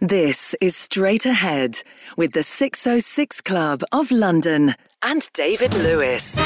This is Straight Ahead with the 606 Club of London and David Lewis.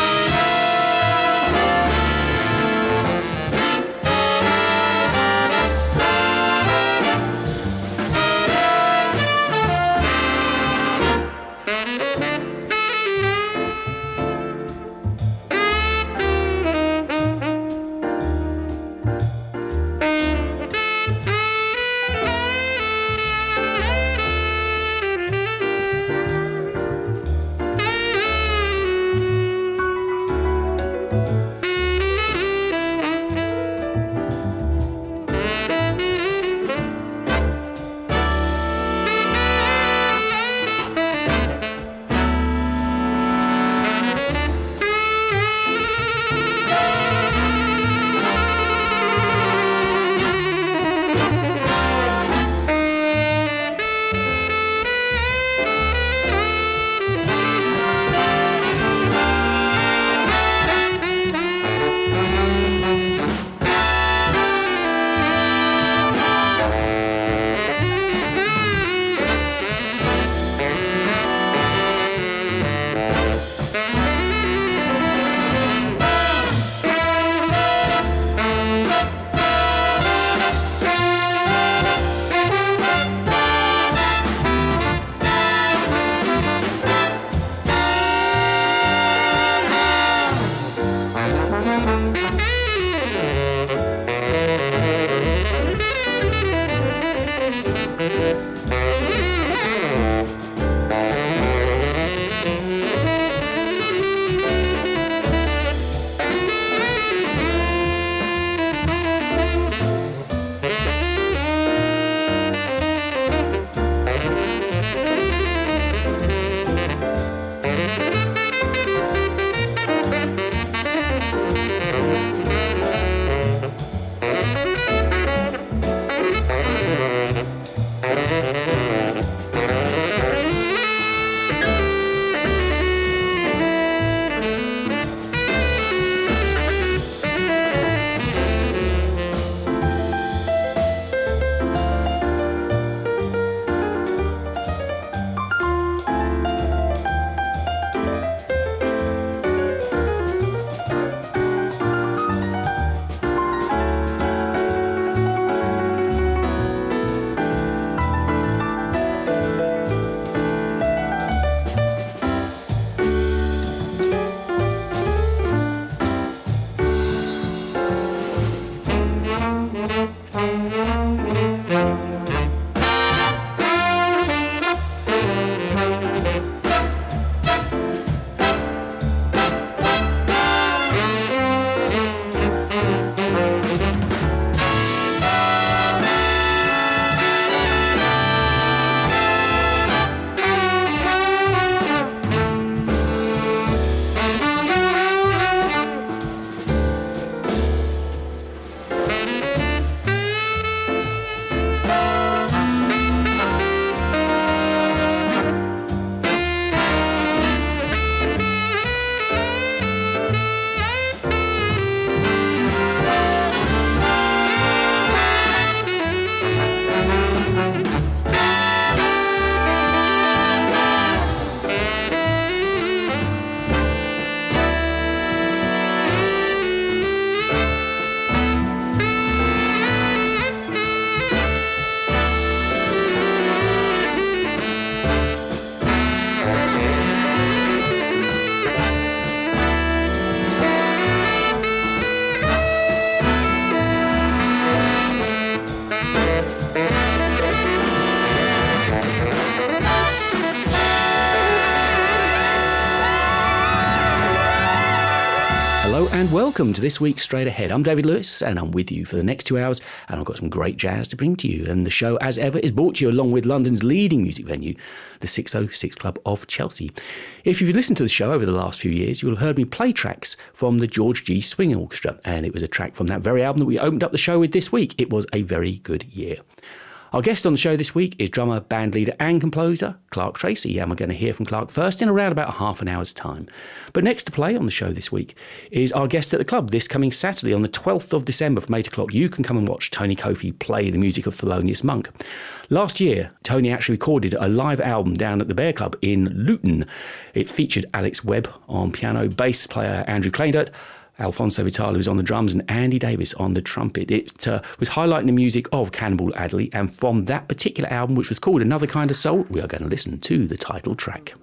Welcome to this week's Straight Ahead. I'm David Lewis and I'm with you for the next two hours and I've got some great jazz to bring to you. And the show, as ever, is brought to you along with London's leading music venue, the 606 Club of Chelsea. If you've listened to the show over the last few years, you'll have heard me play tracks from the George Gee Swing Orchestra and it was a track from that very album that we opened up the show with this week. It was a very good year. Our guest on the show this week is drummer, bandleader, and composer Clark Tracey, and we're going to hear from Clark first in around about half an hour's time. But next to play on the show this week is our guest at the club this coming Saturday on the 12th of December from 8 o'clock. You can come and watch Tony Kofi play the music of Thelonious Monk. Last year, Tony actually recorded a live album down at the Bear Club in Luton. It featured Alex Webb on piano, bass player Andrew Cleyndert, Alfonso Vitale was on the drums and Andy Davis on the trumpet. It uh, was highlighting the music of Cannonball Adderley, and from that particular album, which was called Another Kind of Soul, we are going to listen to the title track.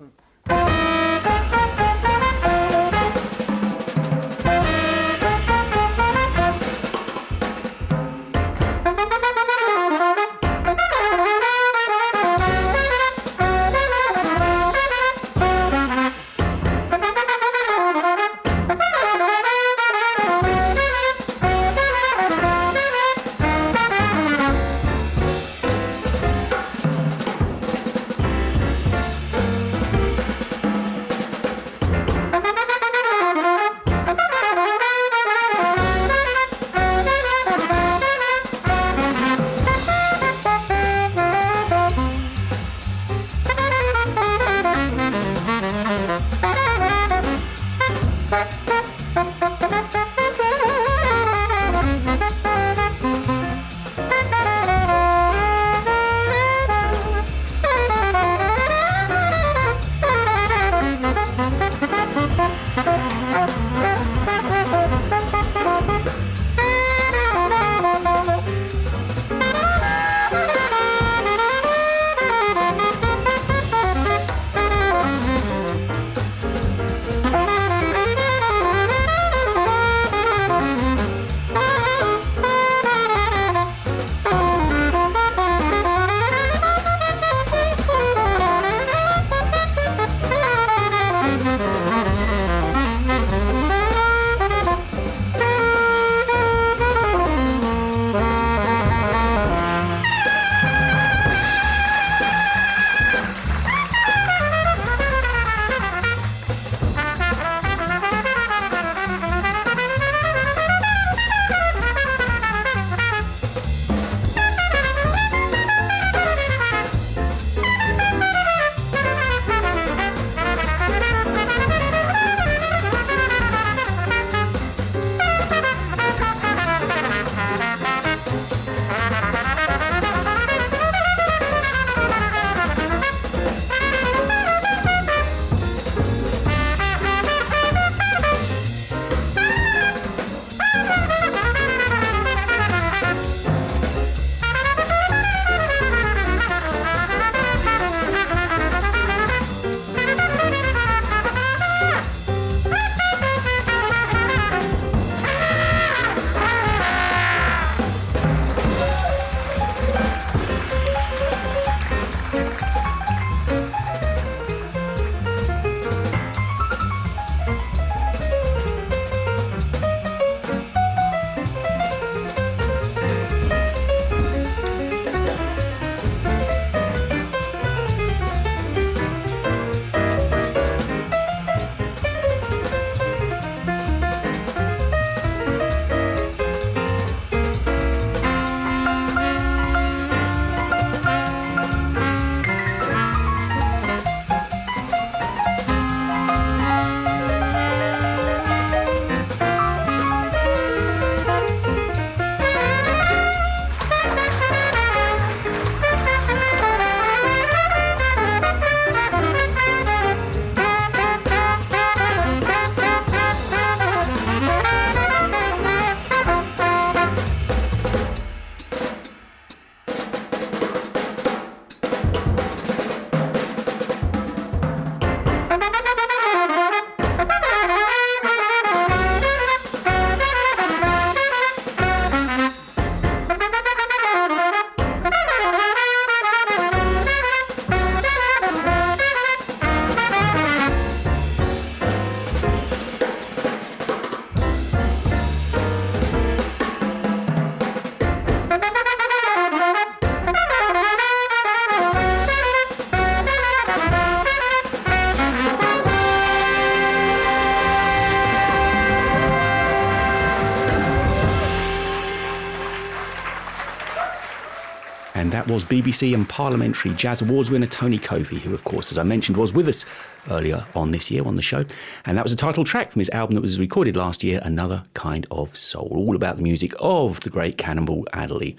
Was BBC and Parliamentary Jazz Awards winner Tony Kofi, who, of course, as I mentioned, was with us earlier on this year on the show. And that was a title track from his album that was recorded last year, Another Kind of Soul, all about the music of the great Cannonball Adderley.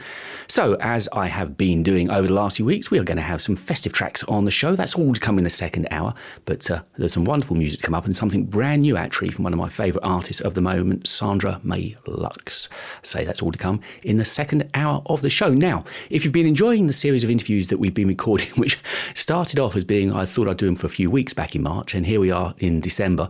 So, as I have been doing over the last few weeks, we are going to have some festive tracks on the show. That's all to come in the second hour, but uh, there's some wonderful music to come up and something brand new actually from one of my favourite artists of the moment, Sandra May Lux. Say that's all to come in the second hour of the show. Now, if you've been enjoying the series of interviews that we've been recording, which started off as being I thought I'd do them for a few weeks back in March, and here we are in December.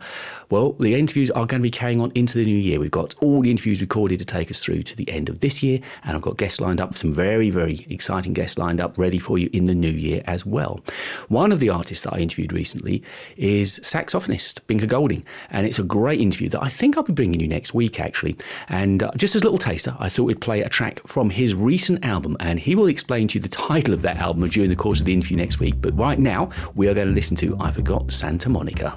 Well, the interviews are going to be carrying on into the new year. We've got all the interviews recorded to take us through to the end of this year, and I've got guests lined up, some very, very exciting guests lined up, ready for you in the new year as well. One of the artists that I interviewed recently is saxophonist Binker Golding, and it's a great interview that I think I'll be bringing you next week, actually. And uh, just as a little taster, I thought we'd play a track from his recent album, and he will explain to you the title of that album during the course of the interview next week. But right now, we are going to listen to I Forgot Santa Monica.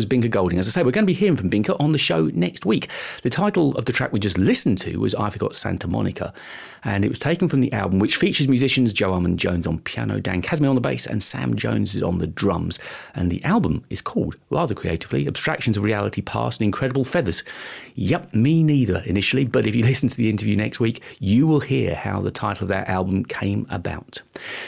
Was Binker Golding. As I say, we're going to be hearing from Binker on the show next week. The title of the track we just listened to was I Forgot Santa Monica and it was taken from the album, which features musicians Joe Armon-Jones on piano, Dan Casimir on the bass, and Sam Jones on the drums. And the album is called, rather creatively, Abstractions of Reality Past and Incredible Feathers. Yep, me neither initially, but if you listen to the interview next week, you will hear how the title of that album came about.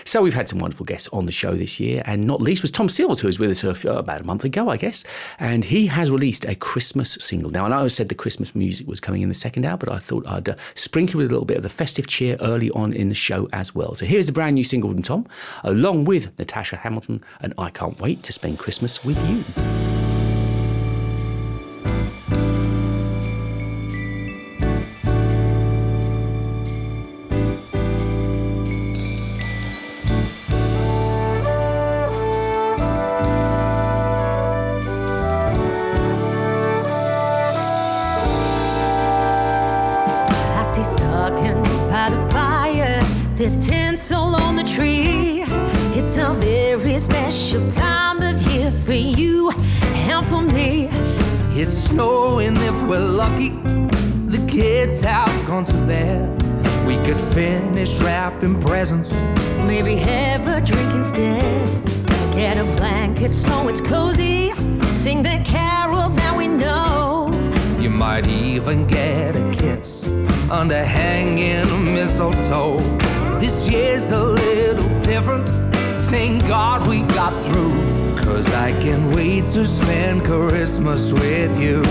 So we've had some wonderful guests on the show this year, and not least was Tom Seals, who was with us about a month ago, I guess, and he has released a Christmas single. Now, I know I said the Christmas music was coming in the second hour, but I thought I'd uh, sprinkle with a little bit of the festive cheer early on in the show as well. So here's a brand new single from Tom, along with Natasha Hamilton, and I can't wait to spend Christmas with you. Even get a kiss under hanging mistletoe. This year's a little different. Thank God we got through. Cause I can't wait to spend Christmas with you.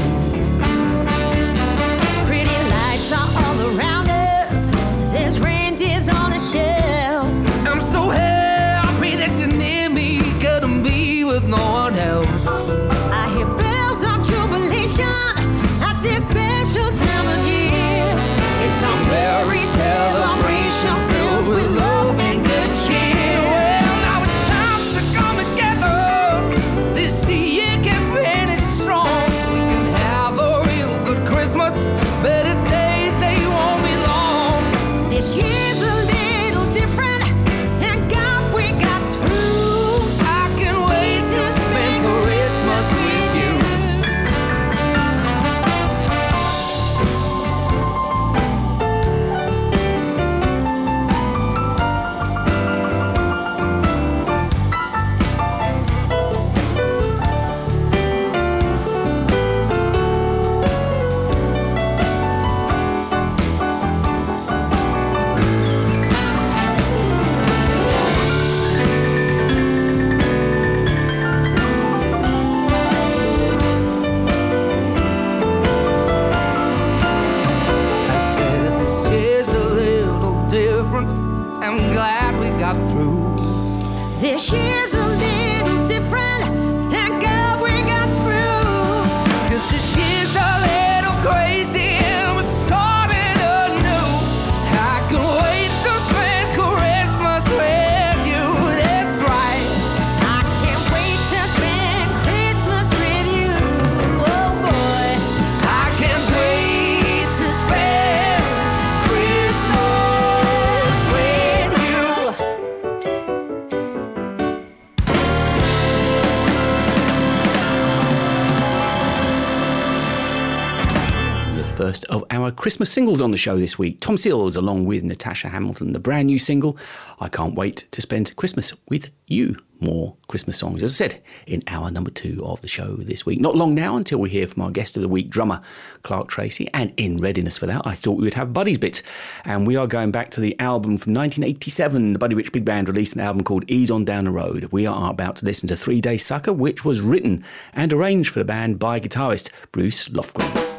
Pretty lights are all around us. There's reindeers on a shelf. I'm so happy that you're near me. Couldn't be with no one else. I hear bells of jubilation at this Christmas singles on the show this week. Tom Seals, along with Natasha Hamilton, the brand new single, I Can't Wait to Spend Christmas with You. More Christmas songs, as I said, in hour number two of the show this week. Not long now until we hear from our guest of the week, drummer Clark Tracey. And in readiness for that, I thought we would have Buddy's Bit. And we are going back to the album from 1987. The Buddy Rich Big Band released an album called Ease On Down the Road. We are about to listen to Three Day Sucker, which was written and arranged for the band by guitarist Bruce Lofgren.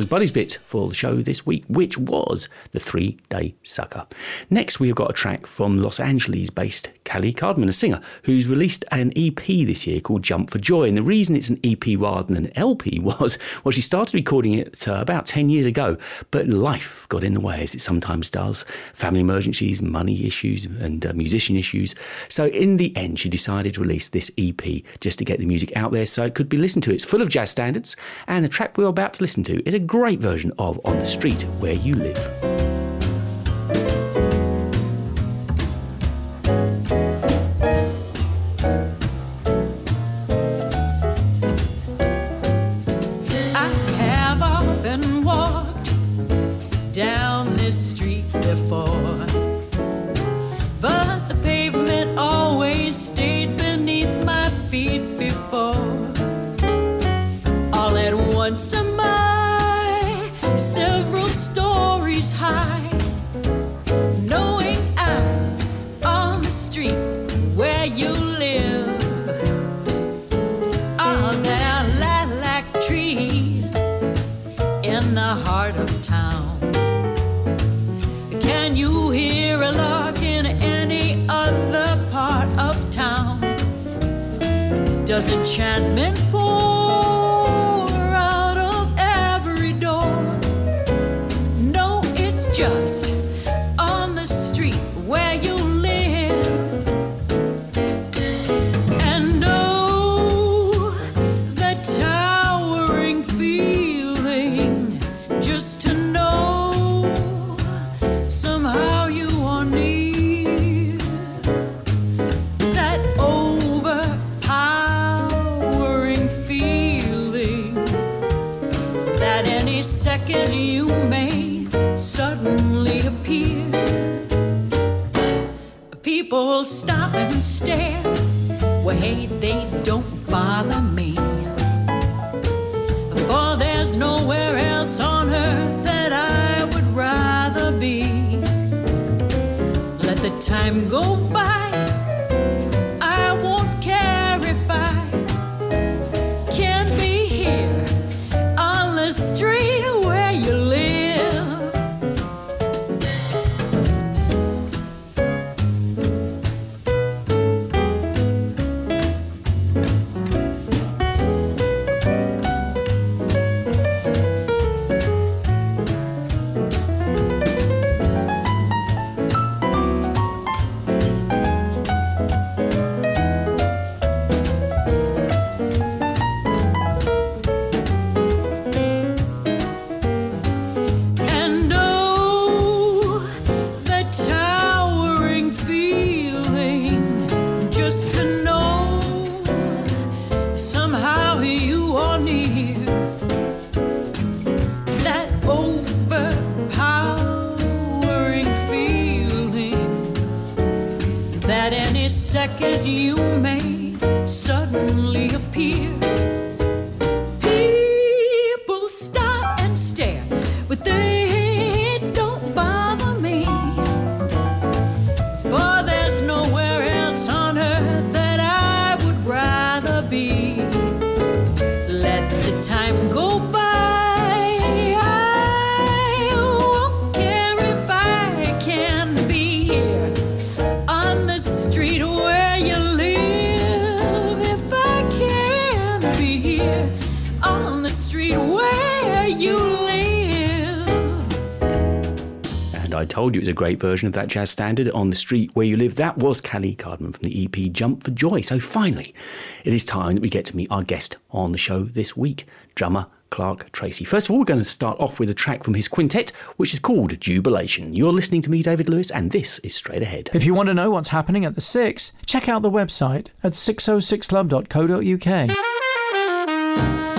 Was Buddy's bit for the show this week, which was The Three Day Sucker. Next, we've got a track from Los Angeles based Callie Cardman, a singer who's released an EP this year called Jump for Joy. And the reason it's an EP rather than an LP was, well, she started recording it uh, about 10 years ago, but life got in the way, as it sometimes does family emergencies, money issues, and uh, musician issues. So, in the end, she decided to release this EP just to get the music out there so it could be listened to. It's full of jazz standards, and the track we're about to listen to is a great version of On the Street Where You Live. Before, Enchantment stare. Well, hey, they don't bother me. For there's nowhere else on earth that I would rather be. Let the time go it was a great version of that jazz standard on the street where you live. That was Callie Cardman from the EP Jump for Joy. So finally, it is time that we get to meet our guest on the show this week, drummer Clark Tracey. First of all, we're going to start off with a track from his quintet, which is called Jubilation. You're listening to me, David Lewis, and this is Straight Ahead. If you want to know what's happening at the Six, check out the website at 606club.co.uk.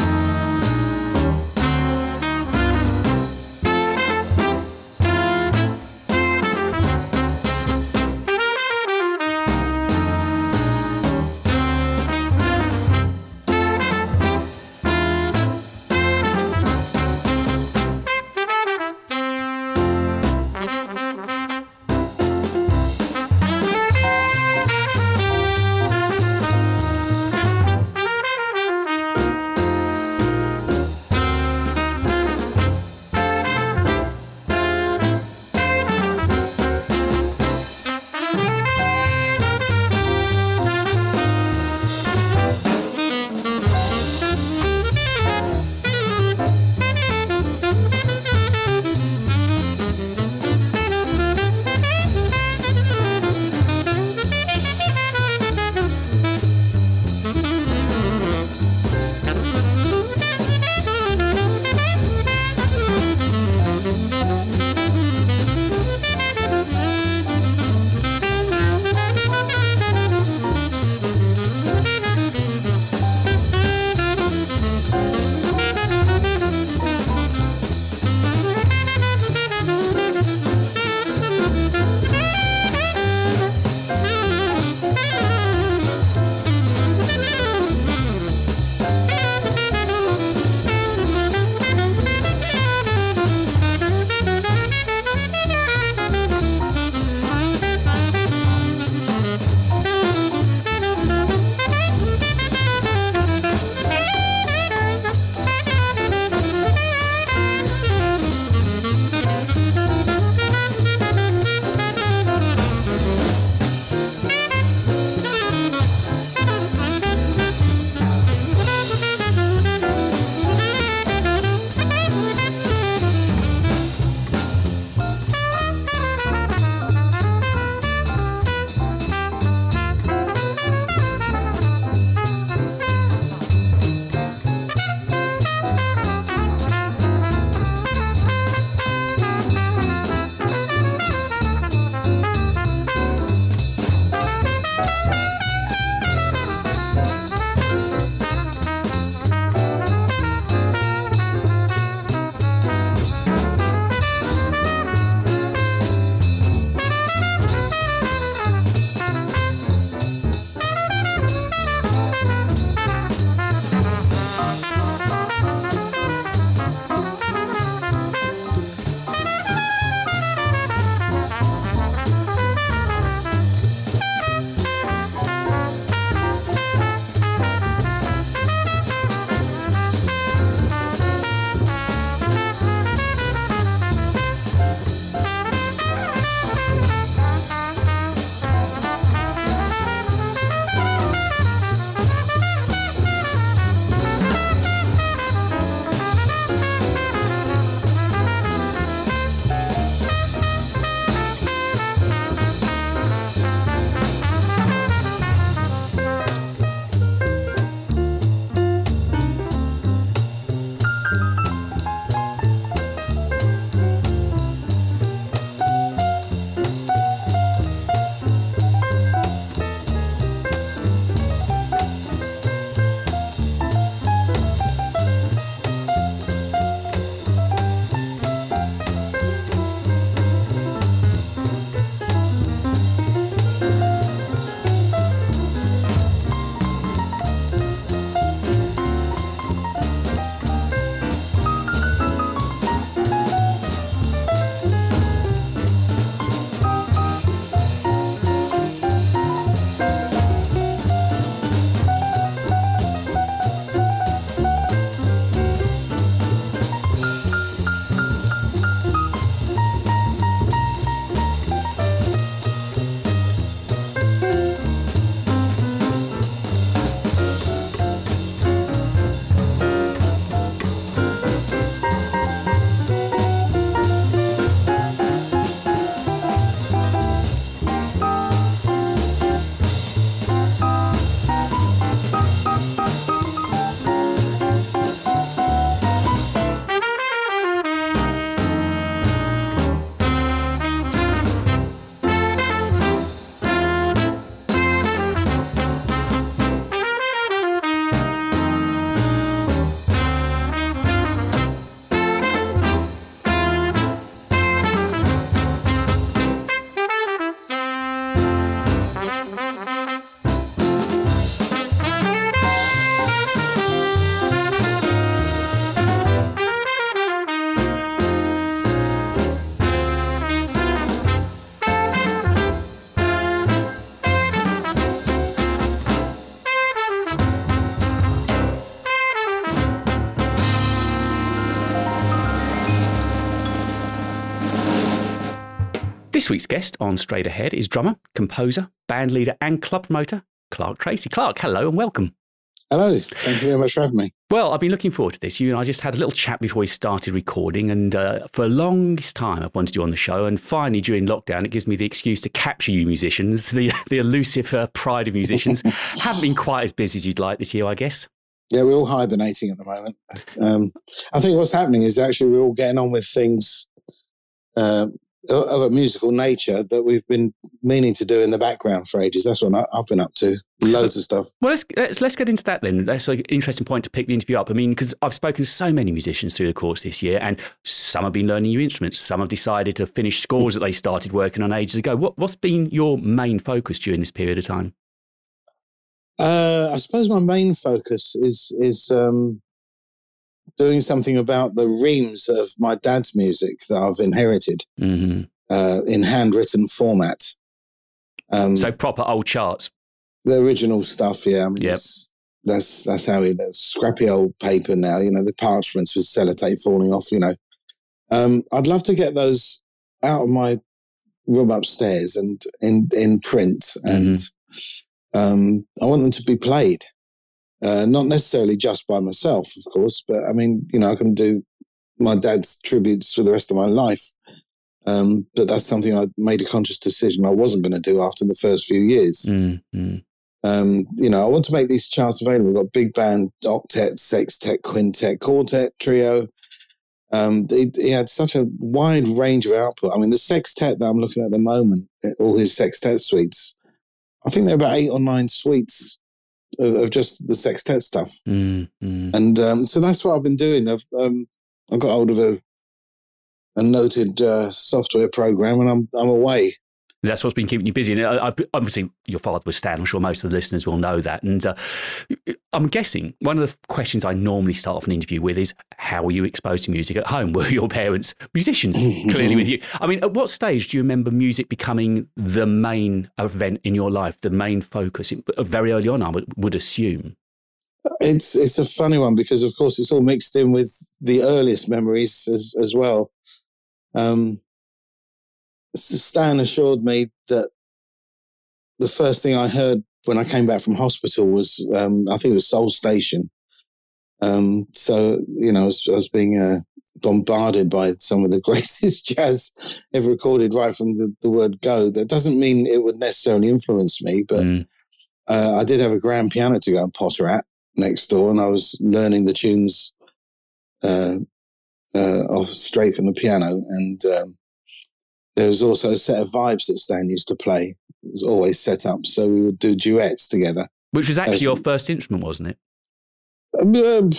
week's guest on Straight Ahead is drummer, composer, band leader, and club promoter Clark Tracey. Clark, hello and welcome. Hello. Thank you very much for having me. Well, I've been looking forward to this. You and I just had a little chat before we started recording, and uh, for a longest time I've wanted you on the show. And finally, during lockdown, it gives me the excuse to capture you musicians, the the elusive uh, pride of musicians. Haven't been quite as busy as you'd like this year, I guess. Yeah, we're all hibernating at the moment. Um, I think what's happening is actually we're all getting on with things uh, of a musical nature that we've been meaning to do in the background for ages. That's what I've been up to. Loads of stuff. Well, let's, let's let's get into that then. That's an interesting point to pick the interview up. I mean, because I've spoken to so many musicians through the course this year, and some have been learning new instruments. Some have decided to finish scores that they started working on ages ago. What what's been your main focus during this period of time? Uh, I suppose my main focus is is um, doing something about the reams of my dad's music that I've inherited hmm uh, in handwritten format. Um, So proper old charts. the original stuff, yeah. I mean, Yep. that's that's how it. That's scrappy old paper now. You know, the parchments with sellotape falling off. You know, um, I'd love to get those out of my room upstairs and in in print, and um, I want them to be played. Uh, not necessarily just by myself, of course, but I mean, you know, I can do my dad's tributes for the rest of my life. Um, but that's something I made a conscious decision I wasn't going to do after the first few years. Mm-hmm. Um, you know, I want to make these charts available. We've got big band, octet, sextet, quintet, quartet, trio. Um, he, he had such a wide range of output. I mean, the sextet that I'm looking at at the moment, all his sextet suites, I think there are about eight or nine suites of, just the sextet stuff. Mm-hmm. And um, so that's what I've been doing. I've um, I got hold of a a noted uh, software program, and I'm I'm away. That's what's been keeping you busy. And I, I, obviously, your father was Stan. I'm sure most of the listeners will know that. And uh, I'm guessing one of the questions I normally start off an interview with is, "How were you exposed to music at home? Were your parents musicians? Clearly, with you. I mean, at what stage do you remember music becoming the main event in your life, the main focus? Very early on, I would, would assume. It's it's a funny one because of course it's all mixed in with the earliest memories as as well. Um, Stan assured me that the first thing I heard when I came back from hospital was um, I think it was Soul Station. Um, so you know I was, I was being uh, bombarded by some of the greatest jazz ever recorded right from the, the word go. That doesn't mean it would necessarily influence me, but Mm. uh, I did have a grand piano to go and potter at next door, and I was learning the tunes uh, uh, off straight from the piano. And um, there was also a set of vibes that Stan used to play. It was always set up, so we would do duets together. Which was actually As- your first instrument, wasn't it? Uh,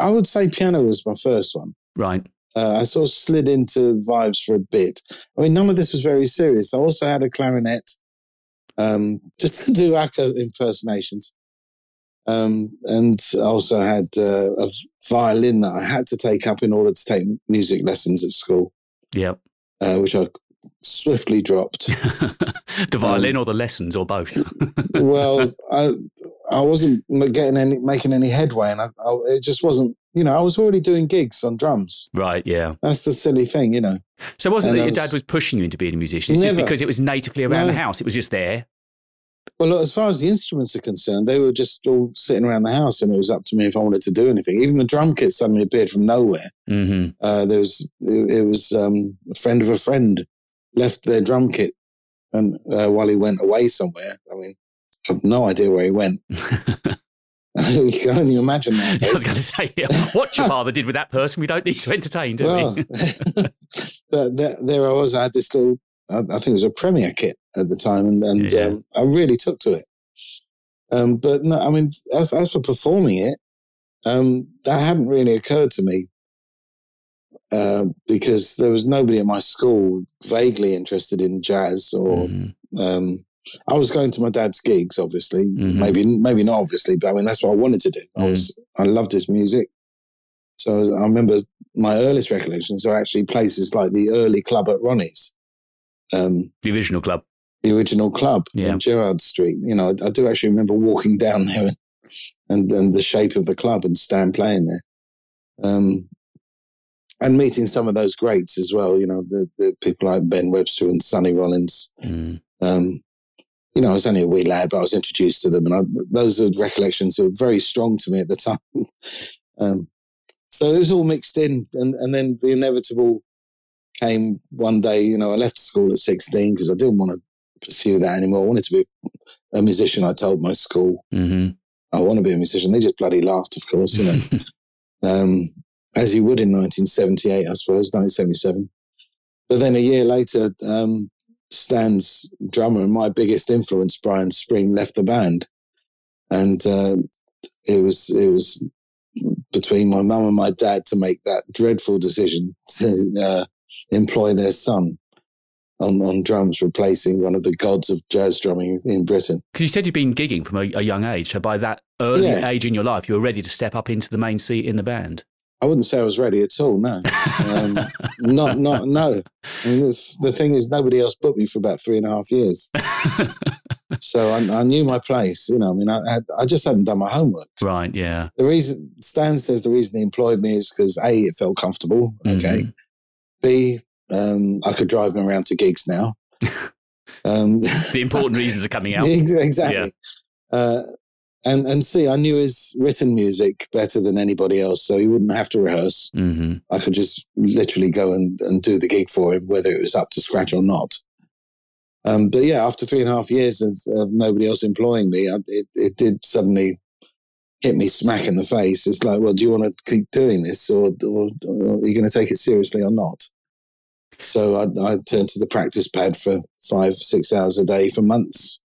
I would say piano was my first one. Right. Uh, I sort of slid into vibes for a bit. I mean, none of this was very serious. I also had a clarinet, um, just to do Acker impersonations. Um, and I also had uh, a violin that I had to take up in order to take music lessons at school, Yep. Uh, which I swiftly dropped. the violin or the lessons or both. well, I I wasn't getting any making any headway, and I, I, it just wasn't. You know, I was already doing gigs on drums. right. Yeah. That's the silly thing, you know. So it wasn't And that your was- dad was pushing you into being a musician? It's just because it was natively around No. the house. It was just there. Well, look, as far as the instruments are concerned, they were just all sitting around the house, and it was up to me if I wanted to do anything. Even the drum kit suddenly appeared from nowhere. hmm Uh, there was it, it was um, a friend of a friend left their drum kit, and uh, while he went away somewhere, I mean, I have no idea where he went. you can only imagine that. I was going to say, yeah, what your father did with that person, we don't need to entertain, do well, we? but there, there I was. I had this little, I, I think it was a Premier kit at the time, and, and Yeah. um, I really took to it. Um, but no, I mean, as, as for performing it, um, that hadn't really occurred to me uh, because there was nobody at my school vaguely interested in jazz or um, I was going to my dad's gigs, obviously. Mhm. Maybe maybe not obviously, but I mean that's what I wanted to do. I Mm. was I loved his music. So I remember my earliest recollections are actually places like the early club at Ronnie's, um, The original club. the original club Yeah. on Gerrard Street. You know, I, I do actually remember walking down there and, and the shape of the club and Stan playing there. Um, and meeting some of those greats as well. You know, the, the people like Ben Webster and Sonny Rollins. Mm. Um, you know, I was only a wee lad, but I was introduced to them, and I, those are recollections that were very strong to me at the time. um, so it was all mixed in, and and then the inevitable came one day. You know, I left school at sixteen because I didn't want to pursue that anymore. I wanted to be a musician. I told my school hmm I want to be a musician. They just bloody laughed, of course. You know, um, as you would in 1978, I suppose, 1977. But then a year later, um, Stan's drummer and my biggest influence, Brian Spring, left the band, and uh, it was it was between my mum and my dad to make that dreadful decision to uh, employ their son on, on drums, replacing one of the gods of jazz drumming in Britain. Because you said you'd been gigging from a, a young age. So by that early Yeah. age in your life, you were ready to step up into the main seat in the band. I wouldn't say I was ready at all. No, um, not not no. I mean, the thing is, nobody else booked me for about three and a half years, so I, I knew my place. You know, I mean, I had, I just hadn't done my homework. right, yeah. The reason Stan says the reason he employed me is because a it felt comfortable. Okay, Mhm. B um, I could drive him around to gigs now. Um, The important reasons are coming out. Ex- exactly. Uh, and and see, I knew his written music better than anybody else, so he wouldn't have to rehearse. hmm I could just literally go and, and do the gig for him, whether it was up to scratch or not. Um, but yeah, after three and a half years of, of nobody else employing me, I, it, it did suddenly hit me smack in the face. It's like, well, do you want to keep doing this, or, or, or are you going to take it seriously or not? So I, I turned to the practice pad for five, six hours a day for months,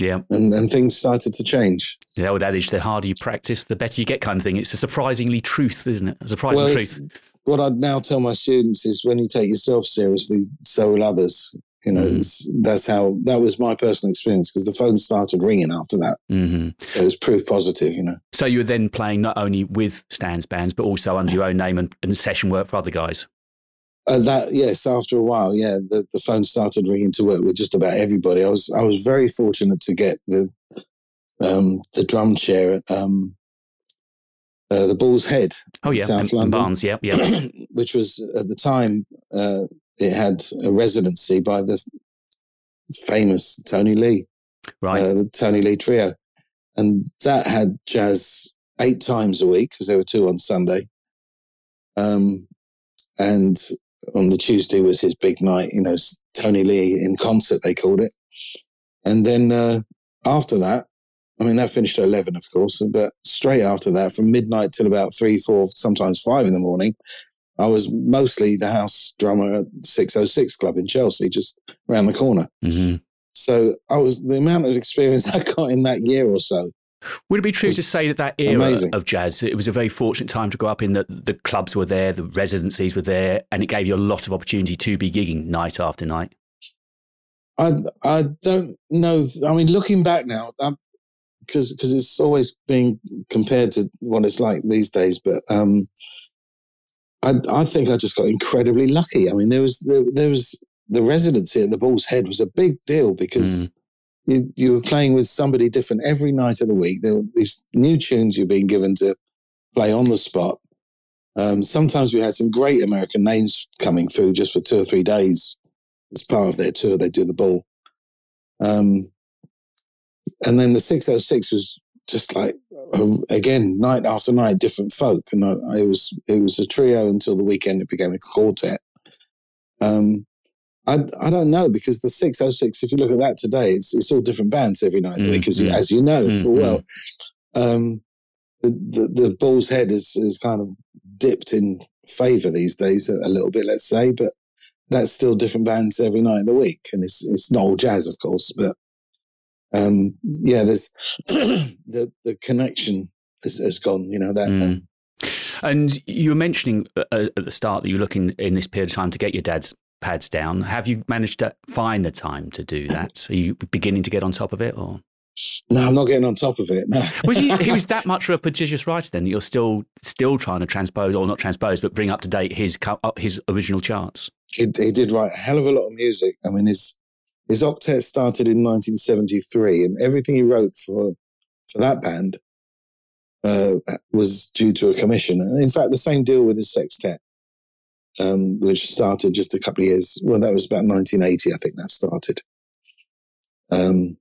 Yeah. and, and things started to change. The old adage, the harder you practice, the better you get kind of thing. It's a surprisingly truth, isn't it? A surprising Well, truth. what I now tell my students is when you take yourself seriously, so will others. You know, Mhm. that's how that was my personal experience because the phone started ringing after that. hmm So it was proof positive, you know. So you were then playing not only with Stan's bands, but also under your own name and, and session work for other guys. Uh, that yes, after a while, yeah, the, the phone started ringing to work with just about everybody. I was I was very fortunate to get the um, the drum chair at um, uh, the Bull's Head, Oh, yeah. South and, and London. Barnes, yeah, yeah. which was at the time uh, it had a residency by the famous Tony Lee, Right. uh, the Tony Lee Trio, and that had jazz eight times a week because there were two on Sunday, um, and on the Tuesday was his big night. You know, Tony Lee in concert they called it, and then uh, after that. I mean, that finished at 11, of course, but straight after that, from midnight till about three, four, sometimes five in the morning, I was mostly the house drummer at 606 Club in Chelsea, just around the corner. hmm So I was the amount of experience I got in that year or so. Would it be true to say that that era amazing. of jazz, it was a very fortunate time to grow up in that the clubs were there, the residencies were there, and it gave you a lot of opportunity to be gigging night after night? I I don't know. I mean, looking back now, because because it's always being compared to what it's like these days. But um, I I think I just got incredibly lucky. I mean, there was there, there was the residency at the Bull's Head was a big deal because. You, you were playing with somebody different every night of the week. There were these new tunes you're being given to play on the spot. Um, sometimes we had some great American names coming through just for two or three days as part of their tour. They do the ball. Um, and then the 606 was just like, again, night after night, different folk. And I, it was, it was a trio until the weekend it became a quartet. Um, I, I don't know because the 606, if you look at that today, it's, it's all different bands every night of the Mm, week, as, you, mm. as you know Mm, full well. Um, the, the, the Bull's Head is, is kind of dipped in favour these days a, a little bit, let's say, but that's still different bands every night of the week. And it's, it's not all jazz, of course, but um, yeah, there's the, the connection has, has gone, you know, that. Mm. And you were mentioning uh, uh, at the start that you were looking in this period of time to get your dad's pads down. Have you managed to find the time to do that? Are you beginning to get on top of it, or no, I'm not getting on top of it. No. was he, he was that much of a prodigious writer? Then that you're still still trying to transpose, or not transpose, but bring up to date his uh, his original charts. he, he did write a hell of a lot of music. I mean, his his octet started in 1973, and everything he wrote for for that band uh, was due to a commission. And in fact, the same deal with his sextet. um, which started just a couple of years. Well, that was about 1980, I think that started. Um,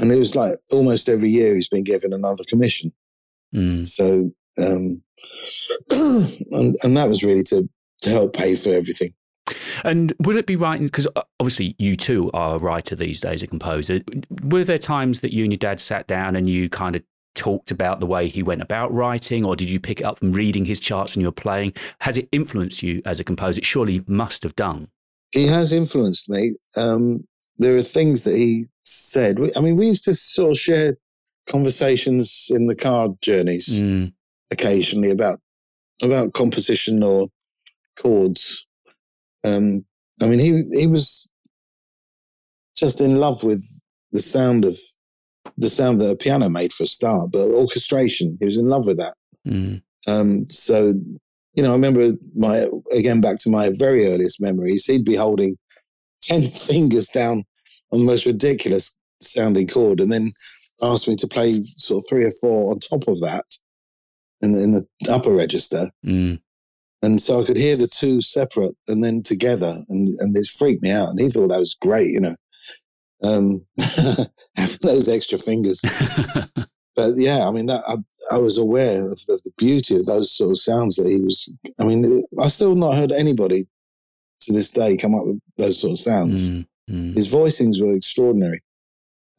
and it was like almost every year he's been given another commission. Mm. So, um, and, and that was really to, to help pay for everything. And would it be right? Because obviously you too are a writer these days, a composer. Were there times that you and your dad sat down and you kind of talked about the way he went about writing, or did you pick it up from reading his charts when you were playing? Has it influenced you as a composer? It surely must have done. He has influenced me. Um, there are things that he said. I mean, we used to sort of share conversations in the car journeys Mm. occasionally about about composition or chords. Um, I mean, he he was just in love with the sound of the sound that a piano made for a start, but orchestration. He was in love with that. Mm. Um, so, you know, I remember my again back to my very earliest memories. He'd be holding ten fingers down on the most ridiculous sounding chord, and then asked me to play sort of three or four on top of that in the, in the upper register, Mm. And so I could hear the two separate and then together, and and this freaked me out. And he thought that was great, you know, um, having those extra fingers. But yeah, I mean, that I, I was aware of the, the beauty of those sort of sounds that he was. I mean, I still not heard anybody to this day come up with those sort of sounds. Mm. Mm. His voicings were extraordinary.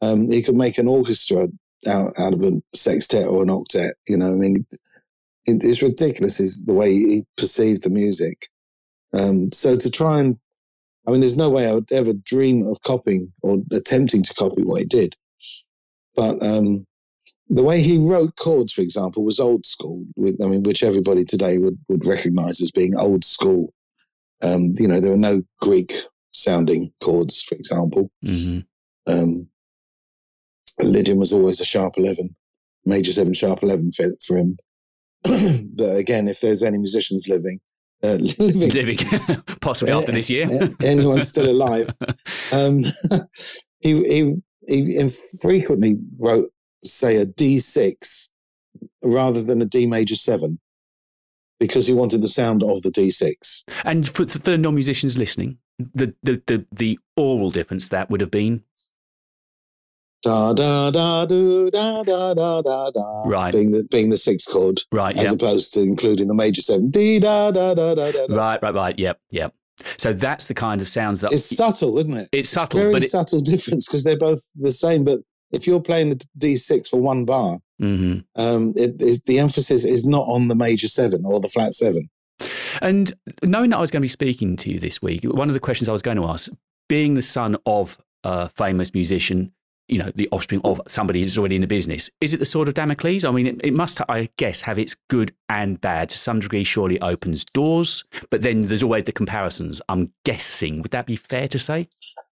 Um, he could make an orchestra out, out of a sextet or an octet. You know, I mean, it, it's ridiculous is the way he perceived the music. Um, so to try and, I mean, there's no way I would ever dream of copying or attempting to copy what he did. But um, the way he wrote chords, for example, was old school. With, I mean, which everybody today would would recognise as being old school. Um, you know, there are no Greek sounding chords, for example. Mhm. Um, Lydian was always a sharp 11, major 7 sharp 11 for, for him. but again, if there's any musicians living, uh, living, Living, possibly after this year. anyone still alive, um, he, he, he infrequently wrote, say, a D6 rather than a D major 7 because he wanted the sound of the D6. And for, for non-musicians listening, the, the, the, the oral difference that would have been Da da da do da da da da da. Right. Being the being the sixth chord, right. as Yeah. opposed to including the major seven. Dee da da da da da. da. Right. Right. Right. Yep. Yep. So that's the kind of sounds that It's subtle, isn't it? It's subtle, very but it- subtle difference because they're both the same. But if you're playing the D six for one bar, Mhm. um, it, the emphasis is not on the major seven or the flat seven. And knowing that I was going to be speaking to you this week, one of the questions I was going to ask, being the son of a famous musician, you know, the offspring of somebody who's already in the business, is it the sword of Damocles? I mean, it, it must, I guess, have its good and bad. To some degree, surely it opens doors, but then there's always the comparisons. I'm guessing. Would that be fair to say?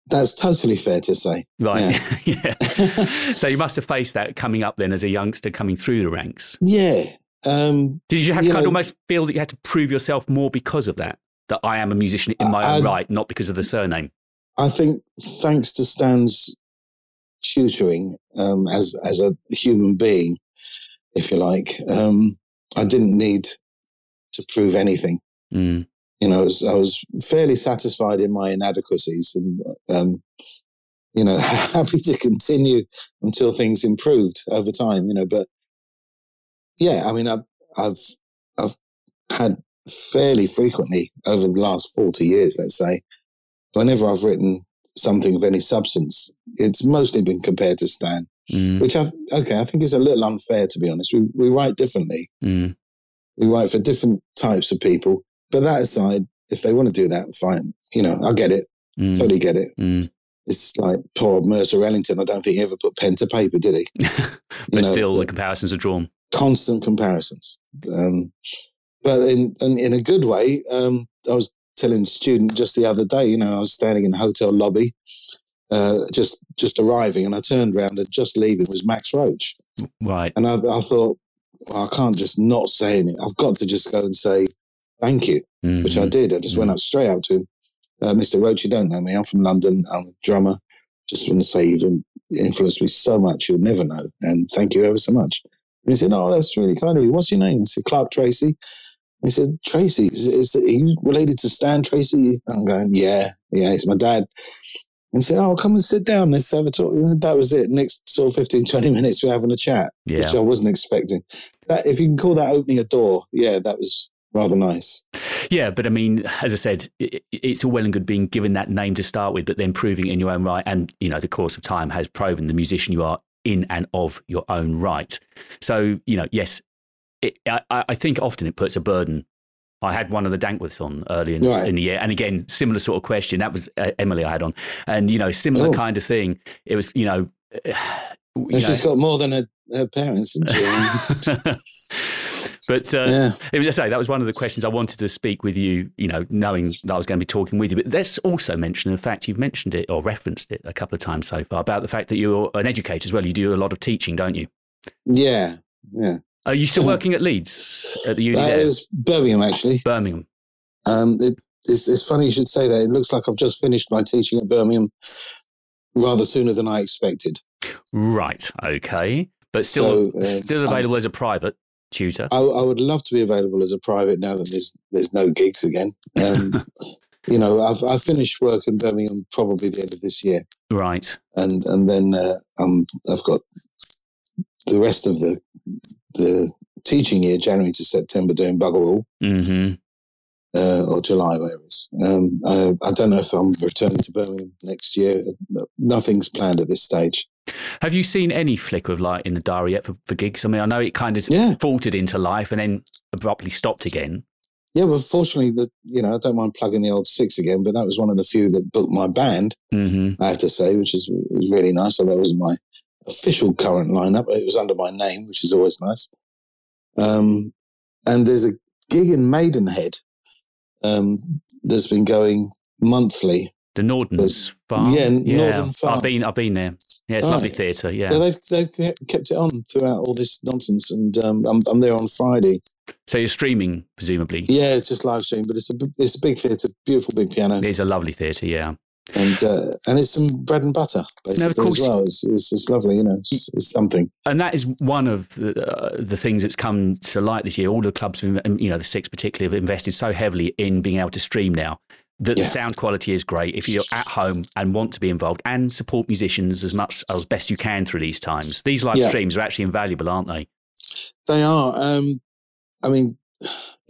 That's totally fair to say. Right. Yeah. yeah. so you must have faced that coming up then as a youngster coming through the ranks. Yeah. Um, Did you have to You kind of almost feel that you had to prove yourself more because of that? That I am a musician in my I- own right, not because of the surname. I think thanks to Stan's tutoring um, as as a human being, if you like, um, I didn't need to prove anything. Mm. You know, I was, I was fairly satisfied in my inadequacies, and um, you know, happy to continue until things improved over time. You know, but yeah, I mean, I've I've I've had fairly frequently over the last forty years, let's say, whenever I've written something of any substance, it's mostly been compared to Stan, Mm. which I okay, I think is a little unfair to be honest. We we write differently. Mm. We write for different types of people. But that aside, if they want to do that, fine. You know, I get it. Mm. Totally get it. Mm. It's like poor Mercer Ellington. I don't think he ever put pen to paper, did he? but know, still, the comparisons are drawn. Constant comparisons. Um, but in, in in a good way, um, I was telling a student just the other day. You know, I was standing in the hotel lobby, uh, just just arriving, and I turned around and just leaving was Max Roach, Right. and I, I thought, well, I can't just not say anything. I've got to just go and say thank you. Mm. which I did. I just went up straight up to him. Uh, Mr. Roach, you don't know me. I'm from London. I'm a drummer. Just want to say you've influenced me so much you'll never know. And thank you ever so much. And he said, Oh, that's really kind of you. What's your name? I said, Clark Tracey. He said, Tracey, is, is are you related to Stan Tracey? I'm going, yeah, yeah, it's my dad. And said, oh, come and sit down. Let's have a talk. And that was it. Next sort of 15, 20 minutes, we're having a chat, which I wasn't expecting. That If you can call that opening a door, yeah, that was rather nice. Yeah, but I mean, as I said, i it's all well and good being given that name to start with, but then proving it in your own right. And, you know, the course of time has proven the musician you are in and of your own right. So, you know, yes, it, I, I think often it puts a burden. I had one of the Dankworths on early in, Right. in the year. And again, similar sort of question. That was uh, Emily I had on. And, you know, similar Oh. kind of thing. It was, you know, you know she's got more than her, her parents, but uh, yeah. it was just say that was one of the questions I wanted to speak with you. You know, knowing that I was going to be talking with you. But let's also mention the fact you've mentioned it or referenced it a couple of times so far about the fact that you're an educator as well. You do a lot of teaching, don't you? Yeah. Yeah. Are you still working at Leeds at the uni That there, was Birmingham, actually. Birmingham? Um, it, it's, it's funny you should say that. It looks like I've just finished my teaching at Birmingham rather sooner than I expected. Right. Okay. But still, So, uh, still available as a private tutor. I, I would love to be available as a private now that there's there's no gigs again. Um, you know, I've I finished work in Birmingham probably the end of this year, right. and and then uh, um, I've got the rest of the the teaching year, January to September, doing bugger all. hmm uh, or July, whatever it is. Um, I, I don't know if I'm returning to Birmingham next year. Nothing's planned at this stage. Have you seen any flicker of light in the diary yet for, for gigs? I mean, I know it kind of Yeah. faltered into life and then abruptly stopped again. Yeah, well, fortunately, the, you know, I don't mind plugging the old six again, but that was one of the few that booked my band, hmm I have to say, which is was really nice. So that wasn't my official current lineup, it was under my name, which is always nice. Um, and there's a gig in Maidenhead um, that's been going monthly. The Nordens Farm. Yeah, Norden Farm. I've been, I've been there. Yeah, it's a lovely theatre. Yeah. Yeah, they've, they've kept it on throughout all this nonsense, and um, I'm, I'm there on Friday. so you're streaming, presumably. Yeah, it's just live stream, but it's a it's a big theatre, beautiful big piano, It is a lovely theatre. Yeah. And uh, and it's some bread and butter basically course. as well. It's, it's, it's lovely, you know, it's, it's something. And that is one of the, uh, the things that's come to light this year. All the clubs, you know, the six particularly, have invested so heavily in being able to stream now that Yeah. the sound quality is great. If you're at home and want to be involved and support musicians as much as best you can through these times, these live Yeah. streams are actually invaluable, aren't they? They are. Um, I mean,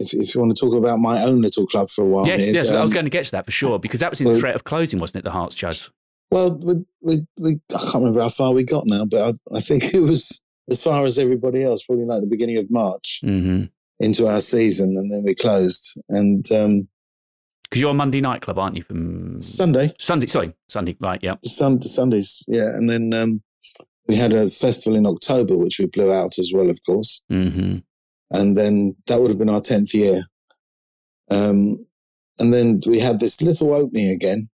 if if you want to talk about my own little club for a while, yes, here, yes. I was um, going to get to that for sure because that was in well- threat of closing, wasn't it? The Herts Jazz. Well, we, we, we, I can't remember how far we got now, but I, I think it was as far as everybody else, probably like the beginning of March Mm-hmm. into our season, and then we closed. And um, Because you're a Monday night club, aren't you? From Sunday, Sunday, sorry, Sunday, right? Yeah. Sun, Sundays, yeah. And then um, we had a festival in October, which we blew out as well, of course. Mm-hmm. And then that would have been our 10th year. Um, and then we had this little opening again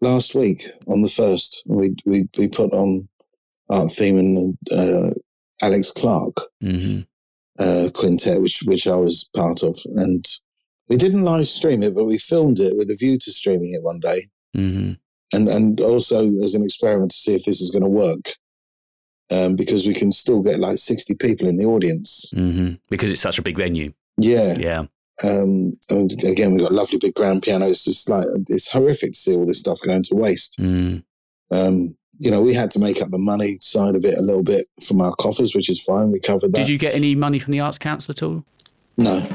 last week on the first. We, we, we put on Art Themen and uh, Alex Clark Mm-hmm. uh, quintet, which, which I was part of. And we didn't live stream it, but we filmed it with a view to streaming it one day. Mm-hmm. and and also as an experiment to see if this is going to work. Um, because we can still get like sixty people in the audience. Mm-hmm. Because it's such a big venue. Yeah. Yeah. Um, and again, we've got lovely big grand piano. It's just like it's horrific to see all this stuff going to waste. Mm. Um, you know, we had to make up the money side of it a little bit from our coffers, which is fine. We covered that. Did you get any money from the Arts Council at all? No.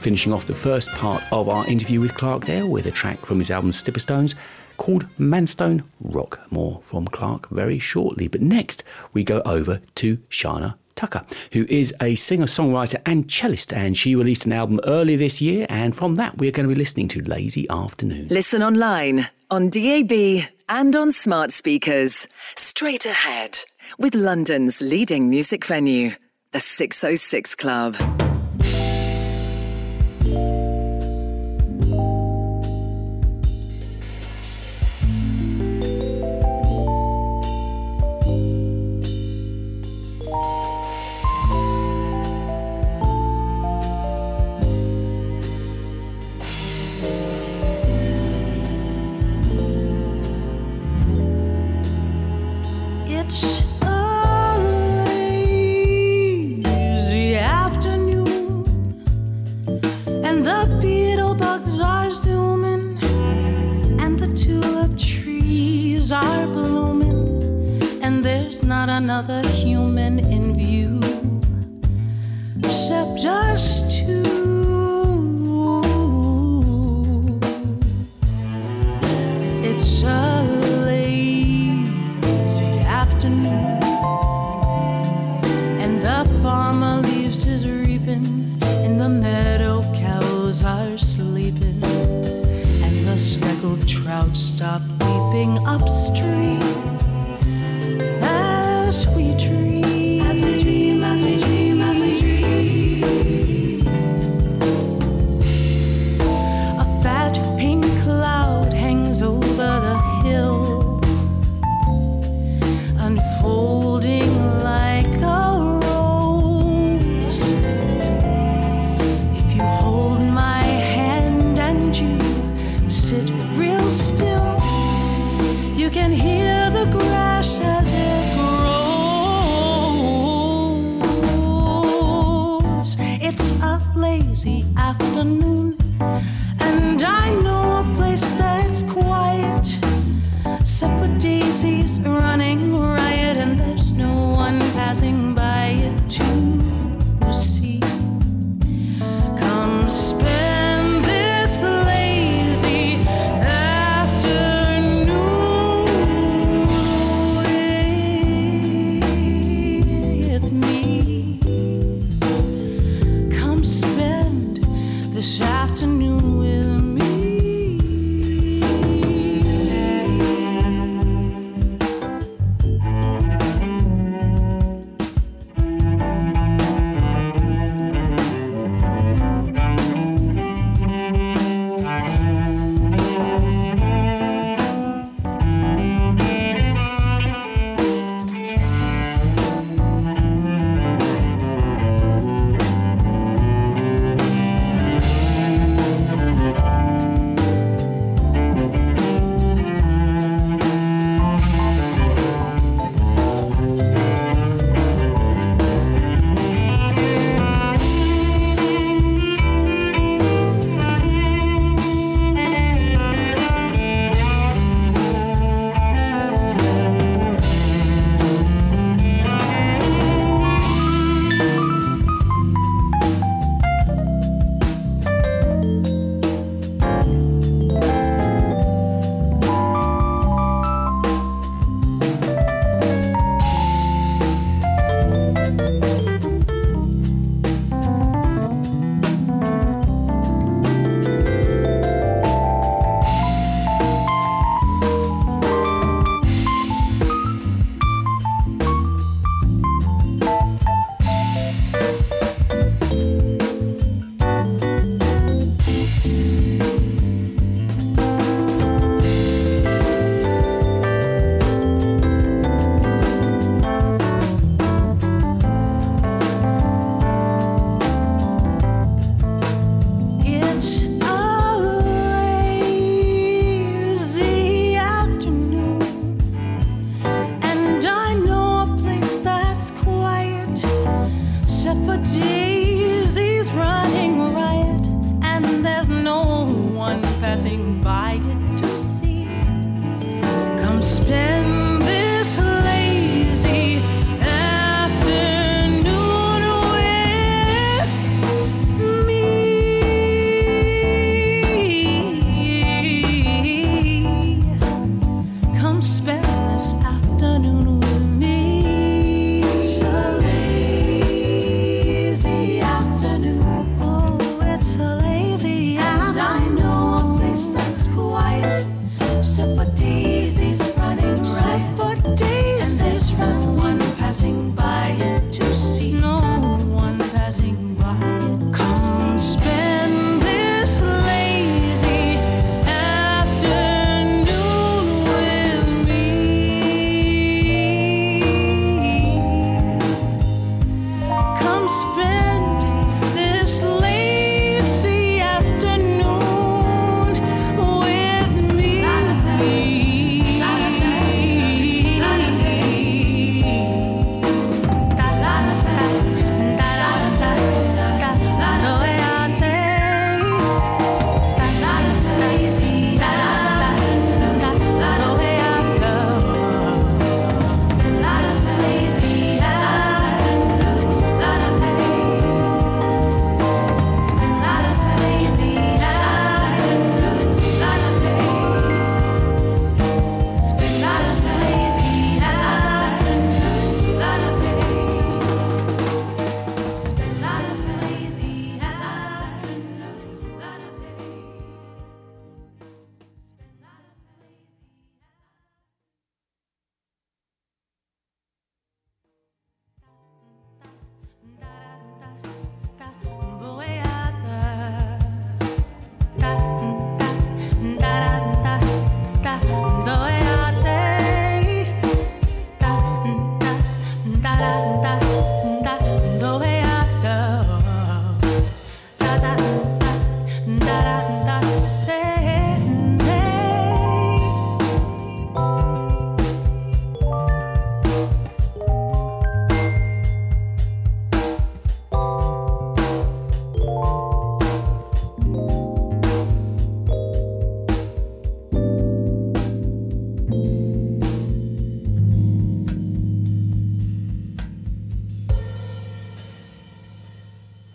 Finishing off the first part of our interview with Clark there with a track from his album Stiperstones called Manstone Rock. More from Clark very shortly. But next, we go over to Shana Tucker, who is a singer songwriter and cellist, and she released an album earlier this year. And from that, we're going to be listening to Lazy Afternoon. Listen online, on DAB, and on smart speakers. Straight ahead with London's leading music venue, the 606 Club. Another human in view except us two. It's a lazy afternoon, and the farmer leaves his reaping. In the meadow, cows are sleeping, and the speckled trout stop leaping upstream.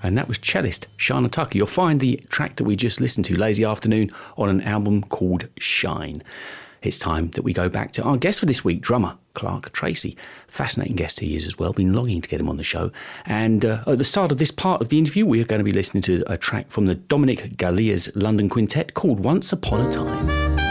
And that was cellist Shana Tucker. You'll find the track that we just listened to, Lazy Afternoon, on an album called Shine. It's time that we go back to our guest for this week, drummer Clark Tracey. Fascinating guest he is as well. Been longing to get him on the show. And uh, at the start of this part of the interview, we are going to be listening to a track from the Dominic Galea's London Quintet called Once Upon a Time.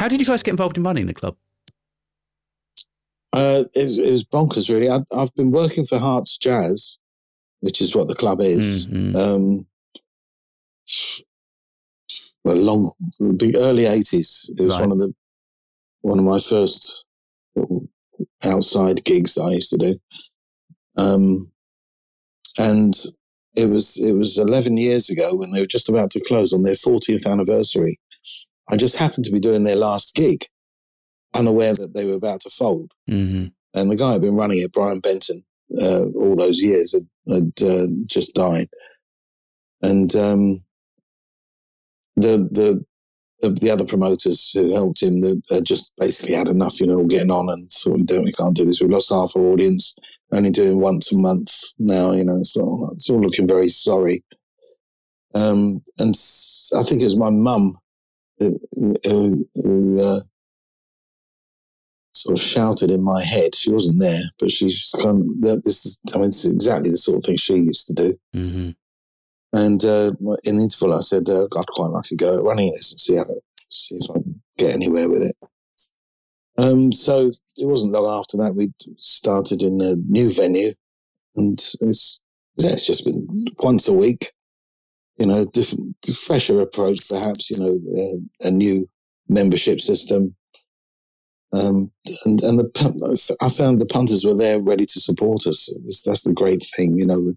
How did you first get involved in running the club? Uh, it, was, it was bonkers, really. I, I've been working for Herts Jazz, which is what the club is. Mm, mm. Um, well, long, the early eighties. It was Right. one of the one of my first outside gigs that I used to do. Um, and it was it was eleven years ago when they were just about to close on their fortieth anniversary. I just happened to be doing their last gig, unaware that they were about to fold. hmm And the guy who'd been running it, Brian Benton, uh, all those years had, had uh, just died. And um, the, the the the other promoters who helped him that had just basically had enough, you know, getting on and thought, we don't, we can't do this. We've lost half our audience, only doing once a month now. You know, it's all, it's all looking very sorry. Um, and I think it was my mum who, who, uh, sort of shouted in my head. She wasn't there, but she's kind of, that this is, I mean, this is exactly the sort of thing she used to do. hmm And uh, in the interval, I said, uh, I'd quite like to go at running this and see how, see if I can get anywhere with it. Um, so it wasn't long after that we started in a new venue, and it's yeah, it's just been once a week. You know, different, fresher approach, perhaps. You know, uh, a new membership system. Um, and and the I found the punters were there ready to support us. That's, that's the great thing, you know.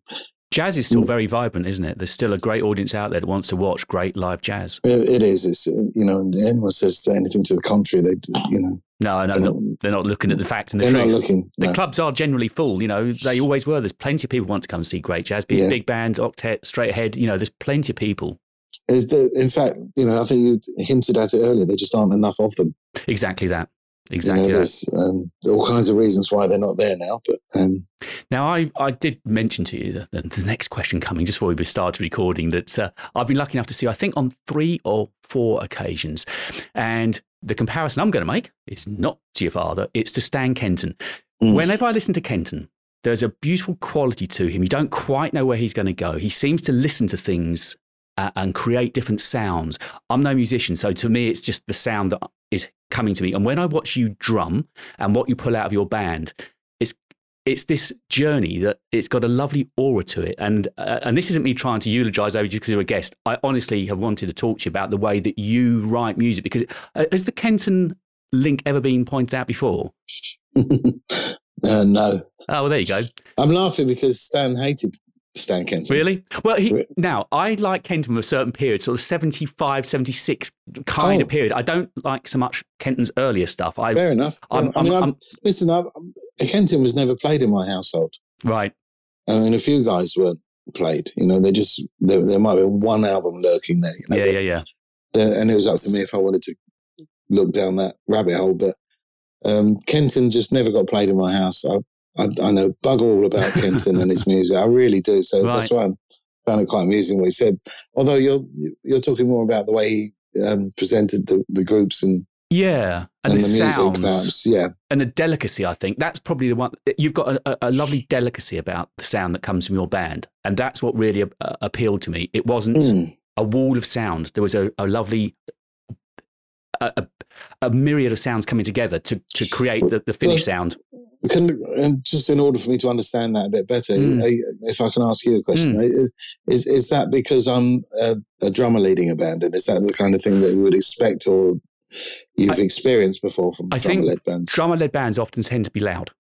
Jazz is still very vibrant, isn't it? There's still a great audience out there that wants to watch great live jazz. It it is. It's uh, you know, and anyone says anything to the contrary, they you know No, no, They're not, they're not looking at the fact and the they're not looking. The no. clubs are generally full, you know, they always were. There's plenty of people want to come and see great jazz, be Yeah. big band, octet, straight ahead, you know, there's plenty of people. Is the, in fact, you know, I think you hinted at it earlier. There just aren't enough of them. Exactly that. You know, Exactly there's um, all kinds of reasons why they're not there now. But um, Now, I, I did mention to you the, the next question coming just before we started recording that uh, I've been lucky enough to see, I think, on three or four occasions. And the comparison I'm going to make is not to your father, it's to Stan Kenton. Mm. Whenever I listen to Kenton, there's a beautiful quality to him. You don't quite know where he's going to go. He seems to listen to things uh, and create different sounds. I'm no musician, so to me, it's just the sound that is coming to me. And when I watch you drum and what you pull out of your band, it's it's this journey that it's got a lovely aura to it. And uh, and this isn't me trying to eulogize over you because you're a guest. I honestly have wanted to talk to you about the way that you write music because uh, has the Kenton link ever been pointed out before? uh, no, Oh, well, there you go. I'm laughing because Stan hated Stan Kenton. Really? Well, he, now I like Kenton from a certain period, sort of 75, 76 kind Oh. of period. I don't like so much Kenton's earlier stuff. I, Fair enough. I'm, I mean, I'm- I'm, listen, Kenton was never played in my household. right. I mean, a few guys weren't played. You know, they just there, there might be one album lurking there. You know, Yeah, yeah, yeah. and it was up to me if I wanted to look down that rabbit hole. But um, Kenton just never got played in my house. I, I, I know bug all about Kenton and his music. I really do. So that's why I found it quite amusing what he said. Although you're you're talking more about the way he um, presented the, the groups and, Yeah. And, and, the, the music, sounds perhaps. Yeah, and the delicacy, I think that's probably the one. You've got a, a- lovely delicacy about the sound that comes from your band. And that's what really uh, appealed to me. It wasn't Mm. a wall of sound. There was a, a lovely, a, a, a myriad of sounds coming together to, to create the, the finished sound. Can, and just in order for me to understand that a bit better, Mm. if I can ask you a question, uh, is is that because I'm a, a drummer leading a band, and is that the kind of thing that you would expect or you've I- experienced before from I think drummer-led bands? Drummer led bands often tend to be loud.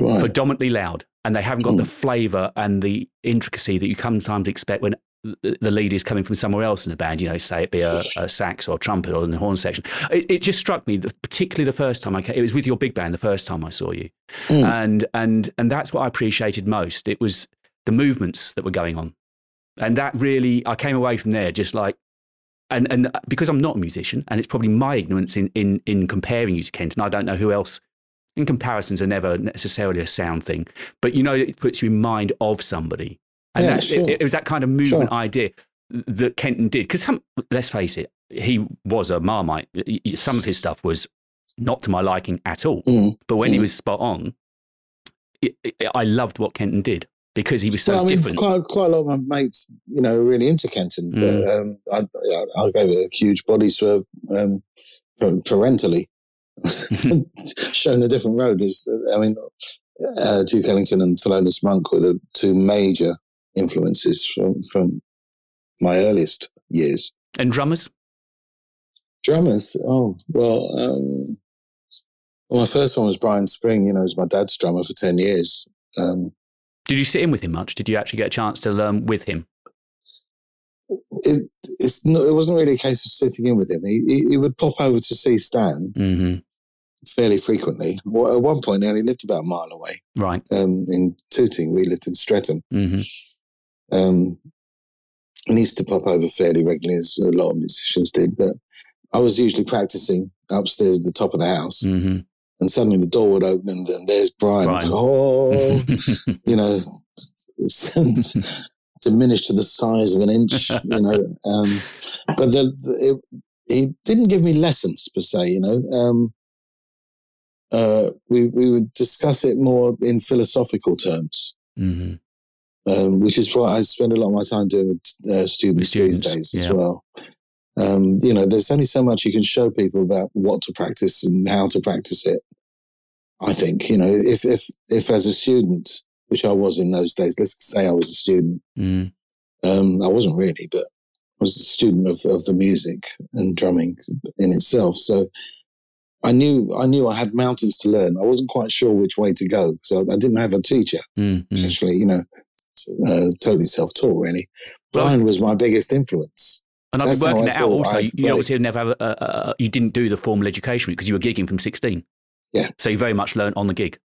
right. predominantly loud and they haven't got the Mm. flavour and the intricacy that you sometimes expect when the lead is coming from somewhere else in the band, you know, say it be a, a sax or a trumpet or in the horn section. It, it just struck me, that particularly the first time I came, it was with your big band the first time I saw you. Mm. And, and, and that's what I appreciated most. It was the movements that were going on. And that really, I came away from there just like, and, and because I'm not a musician, and it's probably my ignorance in, in, in comparing you to Kent, and I don't know who else and comparisons are never necessarily a sound thing, but you know, it puts you in mind of somebody. And Yeah, that, sure. it, it was that kind of movement Sure. idea that Kenton did. Because let's face it, he was a marmite. Some of his stuff was not to my liking at all. Mm. But when he Mm. was spot on, it, it, I loved what Kenton did because he was so well, I mean, different. quite quite a lot of my mates, you know, really into Kenton. Mm. But um, I, I, I gave it a huge body swerve um, par- parentally shown a different road. Is I mean, uh, Duke Ellington and Thelonious Monk were the two major influences from from my earliest years. And drummers? Drummers, oh well. Um, well, my first one was Brian Spring. You know, he was my dad's drummer for ten years. Um, Did you sit in with him much? Did you actually get a chance to learn with him? it it's not, it wasn't really a case of sitting in with him. He, he, he would pop over to see Stan hmm fairly frequently. Well, at one point, he only lived about a mile away Right. um, in Tooting. We lived in Streatham. hmm Um, and used to pop over fairly regularly, as a lot of musicians did. But I was usually practicing upstairs at the top of the house, hmm and suddenly the door would open, and then there's Brian. Brian. like, oh, you know, diminished to the size of an inch, you know. Um, but the, the, it, he didn't give me lessons per se, you know. Um, uh, we we would discuss it more in philosophical terms, hmm um, which is what I spend a lot of my time doing with uh, students, students, these days yeah. as well. Um, you know, there's only so much you can show people about what to practice and how to practice it. I think you know if if if as a student, which I was in those days, let's say I was a student. mm Um, I wasn't really, but I was a student of of the music and drumming in itself. So I knew I knew I had mountains to learn. I wasn't quite sure which way to go, so I didn't have a teacher. mm mm. Actually, you know, uh, totally self taught. Really, Well, I was- Brian was my biggest influence. And I've been working it out also. You, obviously never have a, a, a, you didn't do the formal education because you were gigging from 16. Yeah. So you very much learned on the gig.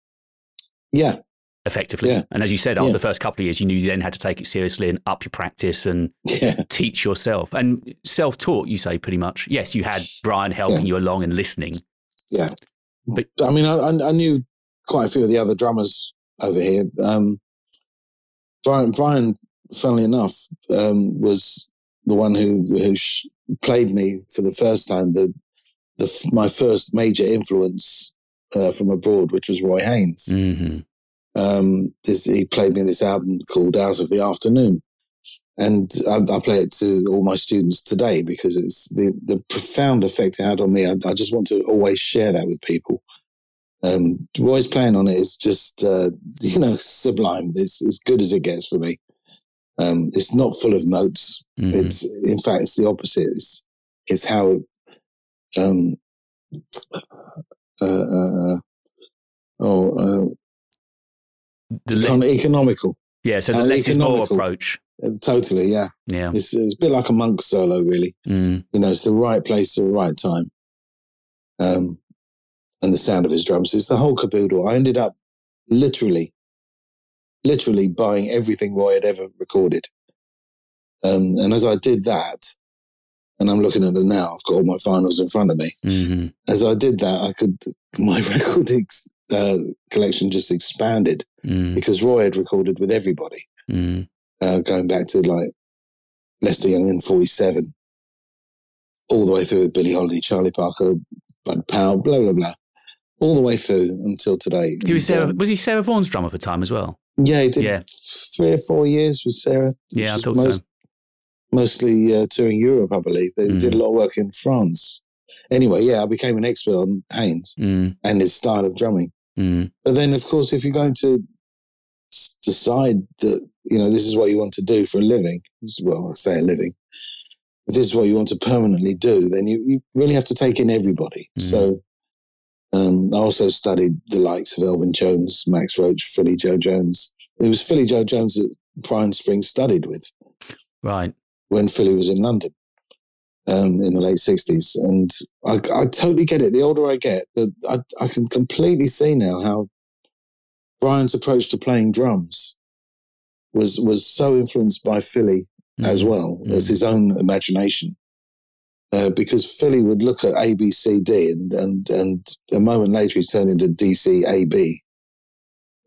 Yeah, effectively. Yeah. And as you said, after Yeah. the first couple of years, you knew you then had to take it seriously and up your practice and yeah, teach yourself. And self taught, you say pretty much. Yes, you had Brian helping you along and listening. yeah. But- I mean, I, I I knew quite a few of the other drummers over here. Um, Brian, Brian, funnily enough, um, was the one who who sh- played me for the first time. The the my first major influence uh, from abroad, which was Roy Haynes. hmm um, this, he played me this album called Out of the Afternoon. And I, I play it to all my students today because it's the, the profound effect it had on me. I, I just want to always share that with people. Um, Roy's playing on it is just, uh, you know, sublime. It's as good as it gets for me. Um, it's not full of notes. hmm It's, in fact, it's the opposite. It's, it's how, um, uh, uh, uh, oh, uh, The le- econ- economical. yeah, so the uh, less is more approach. Totally, yeah. Yeah. It's, it's a bit like a monk solo, really. Mm. You know, it's the right place at the right time. Um, and the sound of his drums. It's the whole caboodle. I ended up literally, literally buying everything Roy had ever recorded. Um, and as I did that, and I'm looking at them now, I've got all my finals in front of me. hmm As I did that, I could, my record ex, uh, collection just expanded mm because Roy had recorded with everybody. mm uh, going back to like Lester Young in 47, all the way through with Billie Holiday, Charlie Parker, Bud Powell, blah, blah, blah. All the way through until today. He was Sarah, um, was he Sarah Vaughan's drummer for a time as well? yeah, he did Yeah. three or four years with Sarah. Yeah, I thought most, so. Mostly uh, touring Europe, I believe. They did Mhm. a lot of work in France. Anyway, yeah, I became an expert on Haynes Mm, and his style of drumming. mm, But then, of course, if you're going to decide that, you know, this is what you want to do for a living, well, I say a living, if this is what you want to permanently do, then you, you really have to take in everybody. So um, I also studied the likes of Elvin Jones, Max Roach, Philly Joe Jones. It was Philly Joe Jones that Brian Spring studied with right. when Philly was in London um, in the late 60s. And I, I totally get it. The older I get, the, I, I can completely see now how Brian's approach to playing drums was, was so influenced by Philly as Mhm. well as his own imagination. Uh, because Philly would look at A, B, C, D, and, and, and a moment later he's turned into D, C, A, B.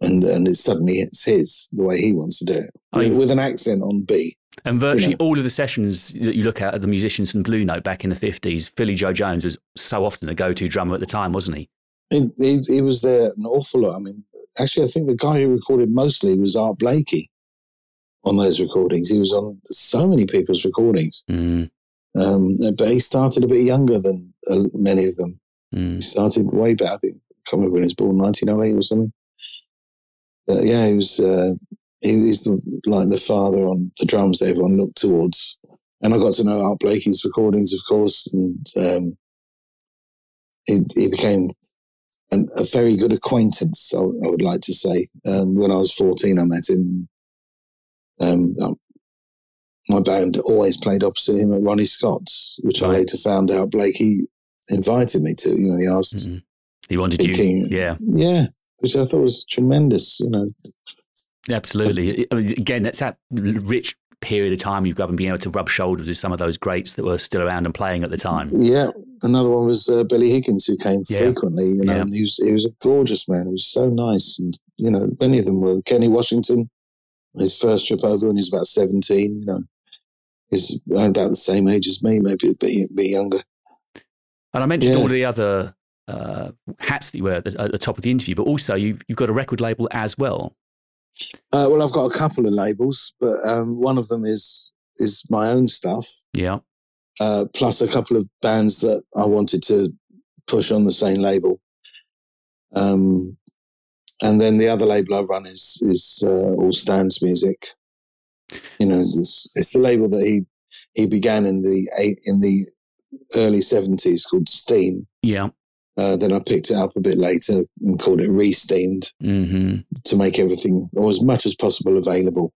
And, and it's suddenly it's his, the way he wants to do it, I mean- with, an accent on B. And virtually know. all of the sessions that you look at at the musicians from Blue Note back in the 50s, Philly Joe Jones was so often the go to drummer at the time, wasn't he? He, he, he was there an awful lot. I mean, actually, I think the guy who recorded mostly was Art Blakey on those recordings. He was on so many people's recordings, Mm, um, but he started a bit younger than uh, many of them. Mm. He started way back. I think, I can't remember when he was born, 1908 or something. But yeah, he was, uh, he was the, like the father on the drums that everyone looked towards. And I got to know Art Blakey's recordings, of course, and um, he, he became an, a very good acquaintance, I, I would like to say. Um, when I was 14, I met him. Um, um, my band always played opposite him at Ronnie Scott's, which I later found out Blakey invited me to. You know, he asked, Mm. He wanted you. Yeah, yeah, which I thought was tremendous. You know, absolutely. I mean, again, that's that rich period of time you've got and being able to rub shoulders with some of those greats that were still around and playing at the time. yeah. Another one was uh, Billy Higgins, who came Yeah. frequently. You know, Yeah. and he was he was a gorgeous man. He was so nice, and you know, many of them were Kenny Washington. His first trip over when he was about seventeen. You know, he's around about the same age as me, maybe a bit, bit younger. And I mentioned Yeah. all the other uh, hats that you wear at the, at the top of the interview, but also you've, you've got a record label as well. Uh, well, I've got a couple of labels, but um, one of them is is my own stuff. Yeah. uh, plus a couple of bands that I wanted to push on the same label. Um, and then the other label I run is is uh, All Stands Music. You know, it's, it's the label that he he began in the eight in the early seventies called Steam. Yeah. Uh, then I picked it up a bit later and called it Resteamed hmm to make everything or as much as possible available.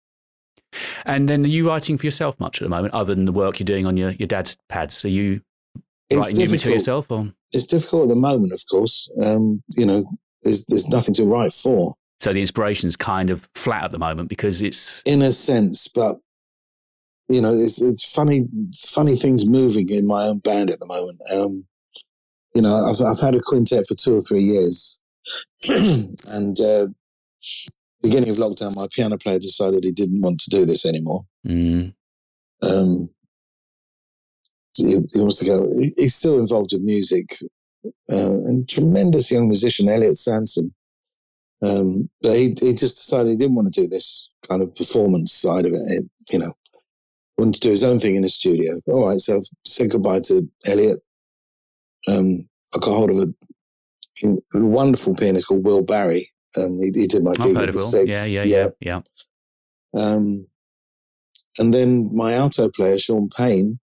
And then are you writing for yourself much at the moment, other than the work you're doing on your, your dad's pads? Are you It's writing new material yourself? Or? It's difficult at the moment, of course. Um, you know, there's there's nothing to write for. So the inspiration's kind of flat at the moment because it's in a sense, but you know, it's it's funny funny things moving in my own band at the moment. Um, you know, I've I've had a quintet for two or three years, and uh, beginning of lockdown, my piano player decided he didn't want to do this anymore. mm, Um, he, he wants to go. he- He's still involved in music, uh, and tremendous young musician, Elliot Sansom. Um, but he he just decided he didn't want to do this kind of performance side of it. it you know, wanted to do his own thing in the studio. All right, so I've said goodbye to Elliot. Um, I got hold of a, a wonderful pianist called Will Barry. Um, he, he did my gig at the. Six. Yeah, yeah, yeah, yeah. Um, and then my alto player, Sean Payne,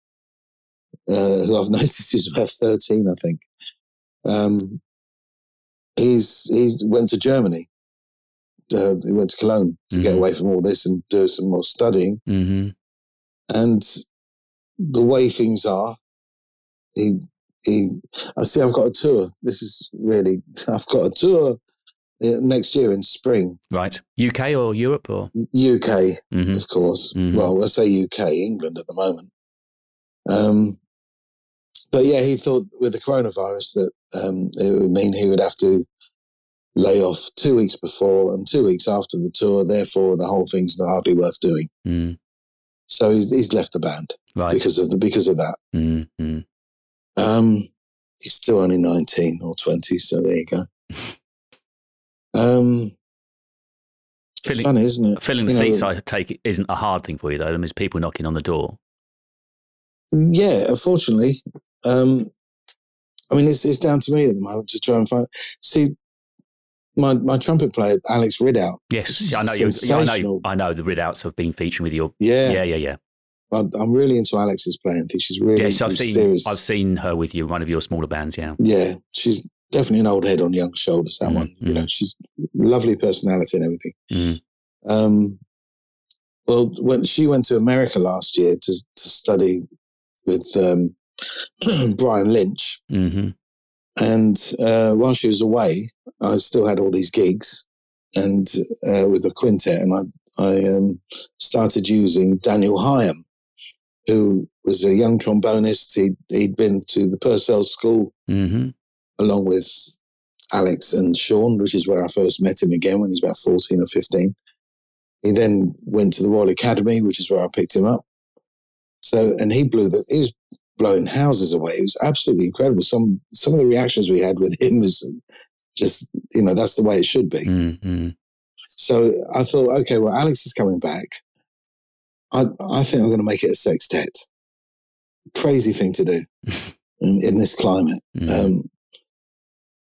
uh, who I've noticed is about 13, I think. Um, he's he's went to Germany. Uh, he went to Cologne to get Mhm. away from all this and do some more studying. hmm And the way things are, he he. I see. I've got a tour. This is really. I've got a tour uh, next year in spring, Right. UK or Europe or? UK. hmm of course. Mhm. Well, I say UK, England at the moment. Um, but yeah, he thought with the coronavirus that um, it would mean he would have to lay off two weeks before and two weeks after the tour. Therefore, the whole thing's not hardly worth doing. Mm, So he's, he's left the band right. because of the, because of that. mm, mm. Um, he's still only nineteen or twenty, so there you go. Um, it's funny, isn't it? Filling the You know, seats, I take it, isn't a hard thing for you, though. There's people knocking on the door. Yeah, unfortunately. Um, I mean, it's, it's down to me at the moment to try and find. See, my, my trumpet player, Alex Ridout. Yes, I know you. I know. I know the Ridouts have been featuring with your. Yeah, Yeah, yeah, yeah. I'm, I'm really into Alex's playing. I think she's really Yes, I've seen. serious. I've seen her with you, one of your smaller bands. Yeah. Yeah, she's definitely an old head on young shoulders. That Mm, one, you mm. know, she's lovely personality and everything. Mm. Um, well, when she went to America last year to to study with um, Brian Lynch, hmm And uh, while she was away, I still had all these gigs, and uh, with a quintet, and I I um, started using Daniel Hyam, who was a young trombonist. He he'd been to the Purcell School hmm along with Alex and Sean, which is where I first met him again when he was about fourteen or fifteen. He then went to the Royal Academy, which is where I picked him up. So, and he blew the he was blowing houses away. It was absolutely incredible. Some some of the reactions we had with him was just you know that's the way it should be. hmm So I thought, okay, well, Alex is coming back. I I think I'm going to make it a sextet. Crazy thing to do. in, in this climate. Mm. Um,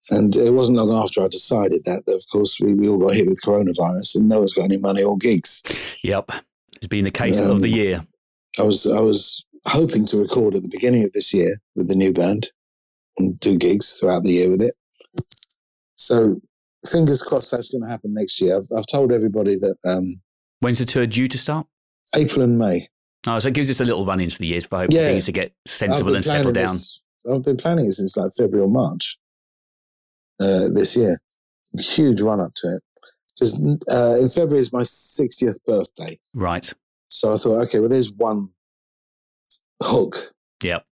and it wasn't long after I decided that, that of course, we, we all got hit with coronavirus and no one's got any money or gigs. Yep. It's been the case of the Um, year. I was I was hoping to record at the beginning of this year with the new band and do gigs throughout the year with it. So fingers crossed that's going to happen next year. I've, I've told everybody that um, When's the tour due to start? April and May. Oh, so it gives us a little run into the years for hoping Yeah. things to get sensible and settle down. this- I've been planning it since like February or March uh, this year. Huge run up to it because uh, in February is my 60th birthday. Right. So I thought, okay, well, there's one hook. Yep.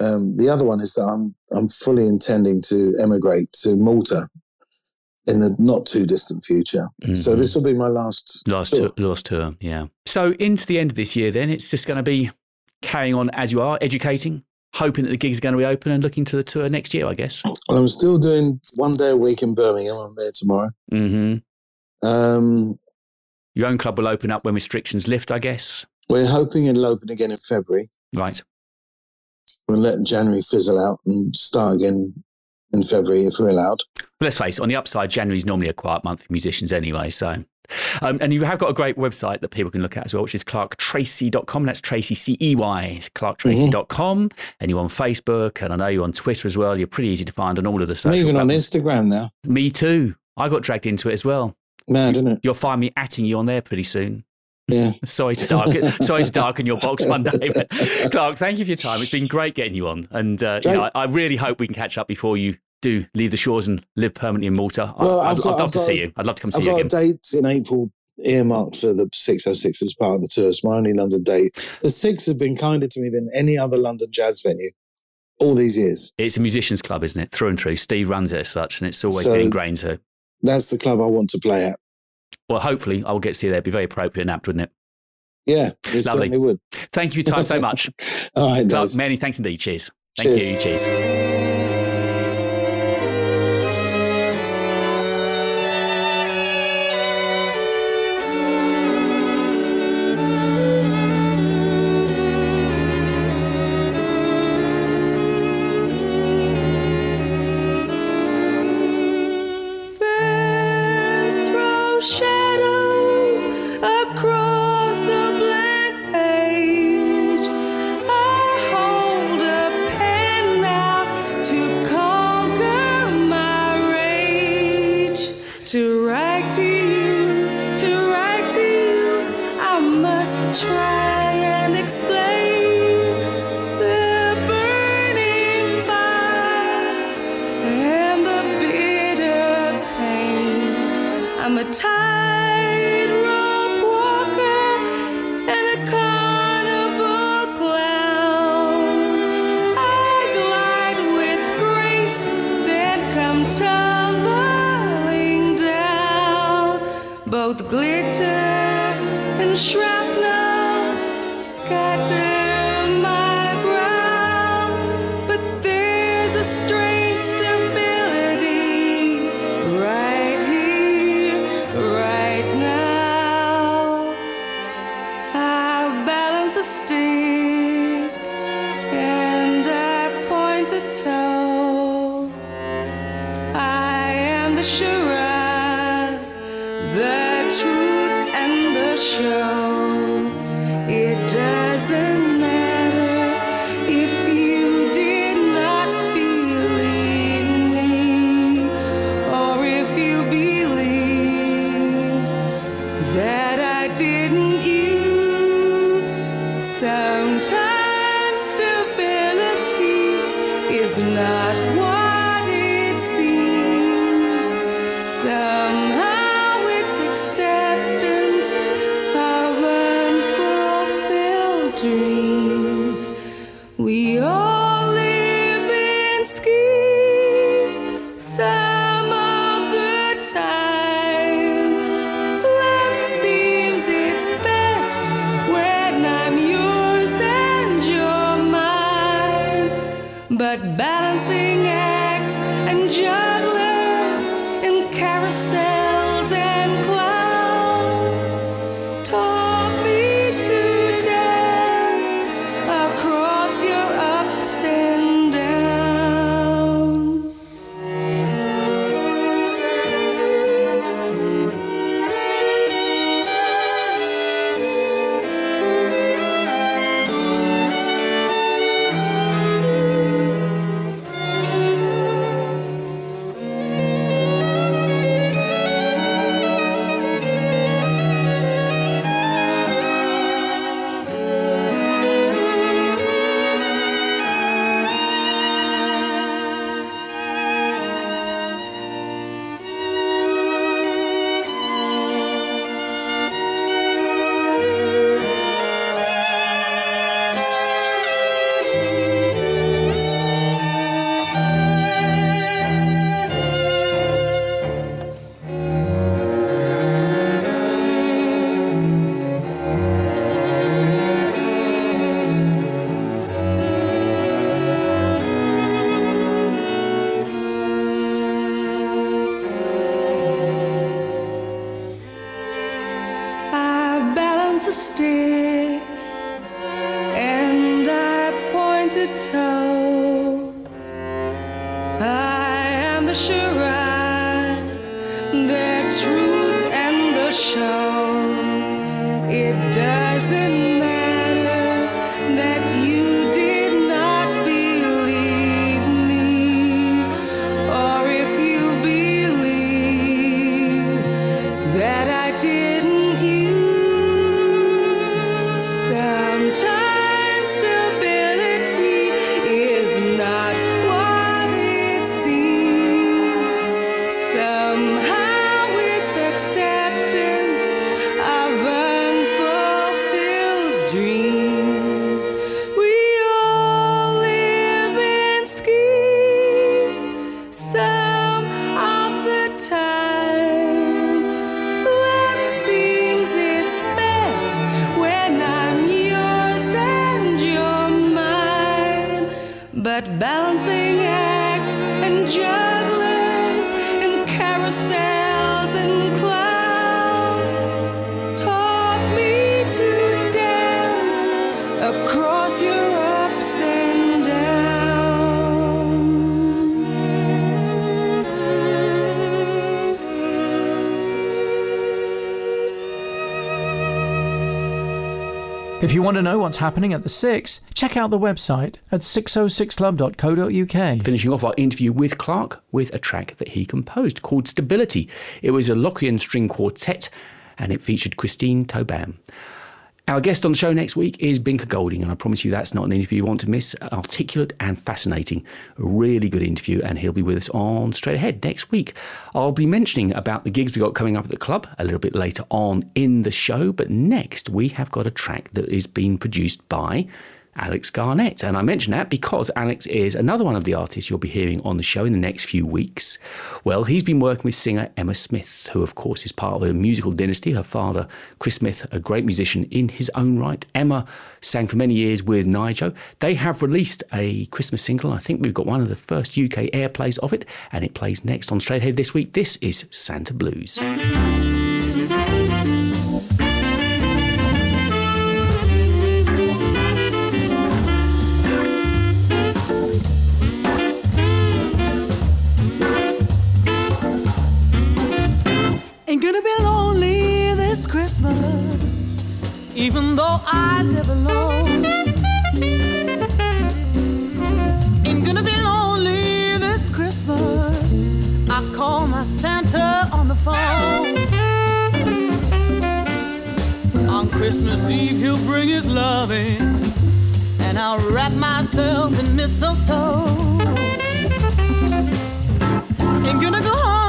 Um, the other one is that I'm I'm fully intending to emigrate to Malta in the not too distant future. So Mhm. this will be my last Last tour. last tour, yeah. So into the end of this year, then it's just going to be carrying on as you are, educating, hoping that the gigs are going to be open, and looking to the tour next year, I guess. Well, I'm still doing one day a week in Birmingham. I'm there tomorrow. hmm Um, Your own club will open up when restrictions lift, I guess. we're hoping it'll open again in February. Right. We'll let January fizzle out and start again in February if we're allowed. Let's face it, on the upside, January is normally a quiet month for musicians anyway. So, um, and you have got a great website that people can look at as well, which is clarktracey.com. That's Tracey C E Y. Clarktracey.com. And you're on Facebook, and I know you're on Twitter as well. You're pretty easy to find on all of the I'm social even on. Instagram now. Me too. I got dragged into it as well. Mad, isn't it? You'll find me atting you on there pretty soon. Yeah. Sorry to darken, sorry to darken your box one day. But Clark, thank you for your time. It's been great getting you on, and uh, you know, I, I really hope we can catch up before you do leave the shores and live permanently in Malta. I- Well, I'd, I've I'd love I've to got- see you. I'd love to come see I've you got again. a date in April earmarked for the 606 as part of the tour. It's my only London date. The Six have been kinder to me than any other London jazz venue all these years. It's a musicians' club, isn't it? Through and through. Steve runs it as such, and it's always So- been ingrained. So, That's the club I want to play at. Well, hopefully, I'll get to see you there. It'd be very appropriate and apt, wouldn't it? Yeah, it Lovely. certainly would. Thank you for your time so much. All right, Clark, many thanks indeed. Cheers. Thank Cheers. you. Cheers. Want to know what's happening at the 6, check out the website at 606club.co.uk. Finishing off our interview with Clark with a track that he composed called Stability. It was a Lockean string quartet and it featured Christine Tobin. Our guest on the show next week is Binker Golding, and I promise you that's not an interview you want to miss. Articulate and fascinating. A really good interview, and he'll be with us on Straight Ahead next week. I'll be mentioning about the gigs we got coming up at the club a little bit later on in the show, but next we have got a track that is being produced by Alex Garnett. And I mention that because Alex is another one of the artists you'll be hearing on the show in the next few weeks. Well, he's been working with singer Emma Smith, who, of course, is part of a musical dynasty. Her father, Chris Smith, a great musician in his own right. Emma sang for many years with Nigel. They have released a Christmas single. I think we've got one of the first UK airplays of it, and it plays next on Straight Ahead this week. This is Santa Blues. I live alone. Ain't gonna be lonely this Christmas. I call my Santa on the phone. On Christmas Eve, he'll bring his loving, and I'll wrap myself in mistletoe. Ain't gonna go hungry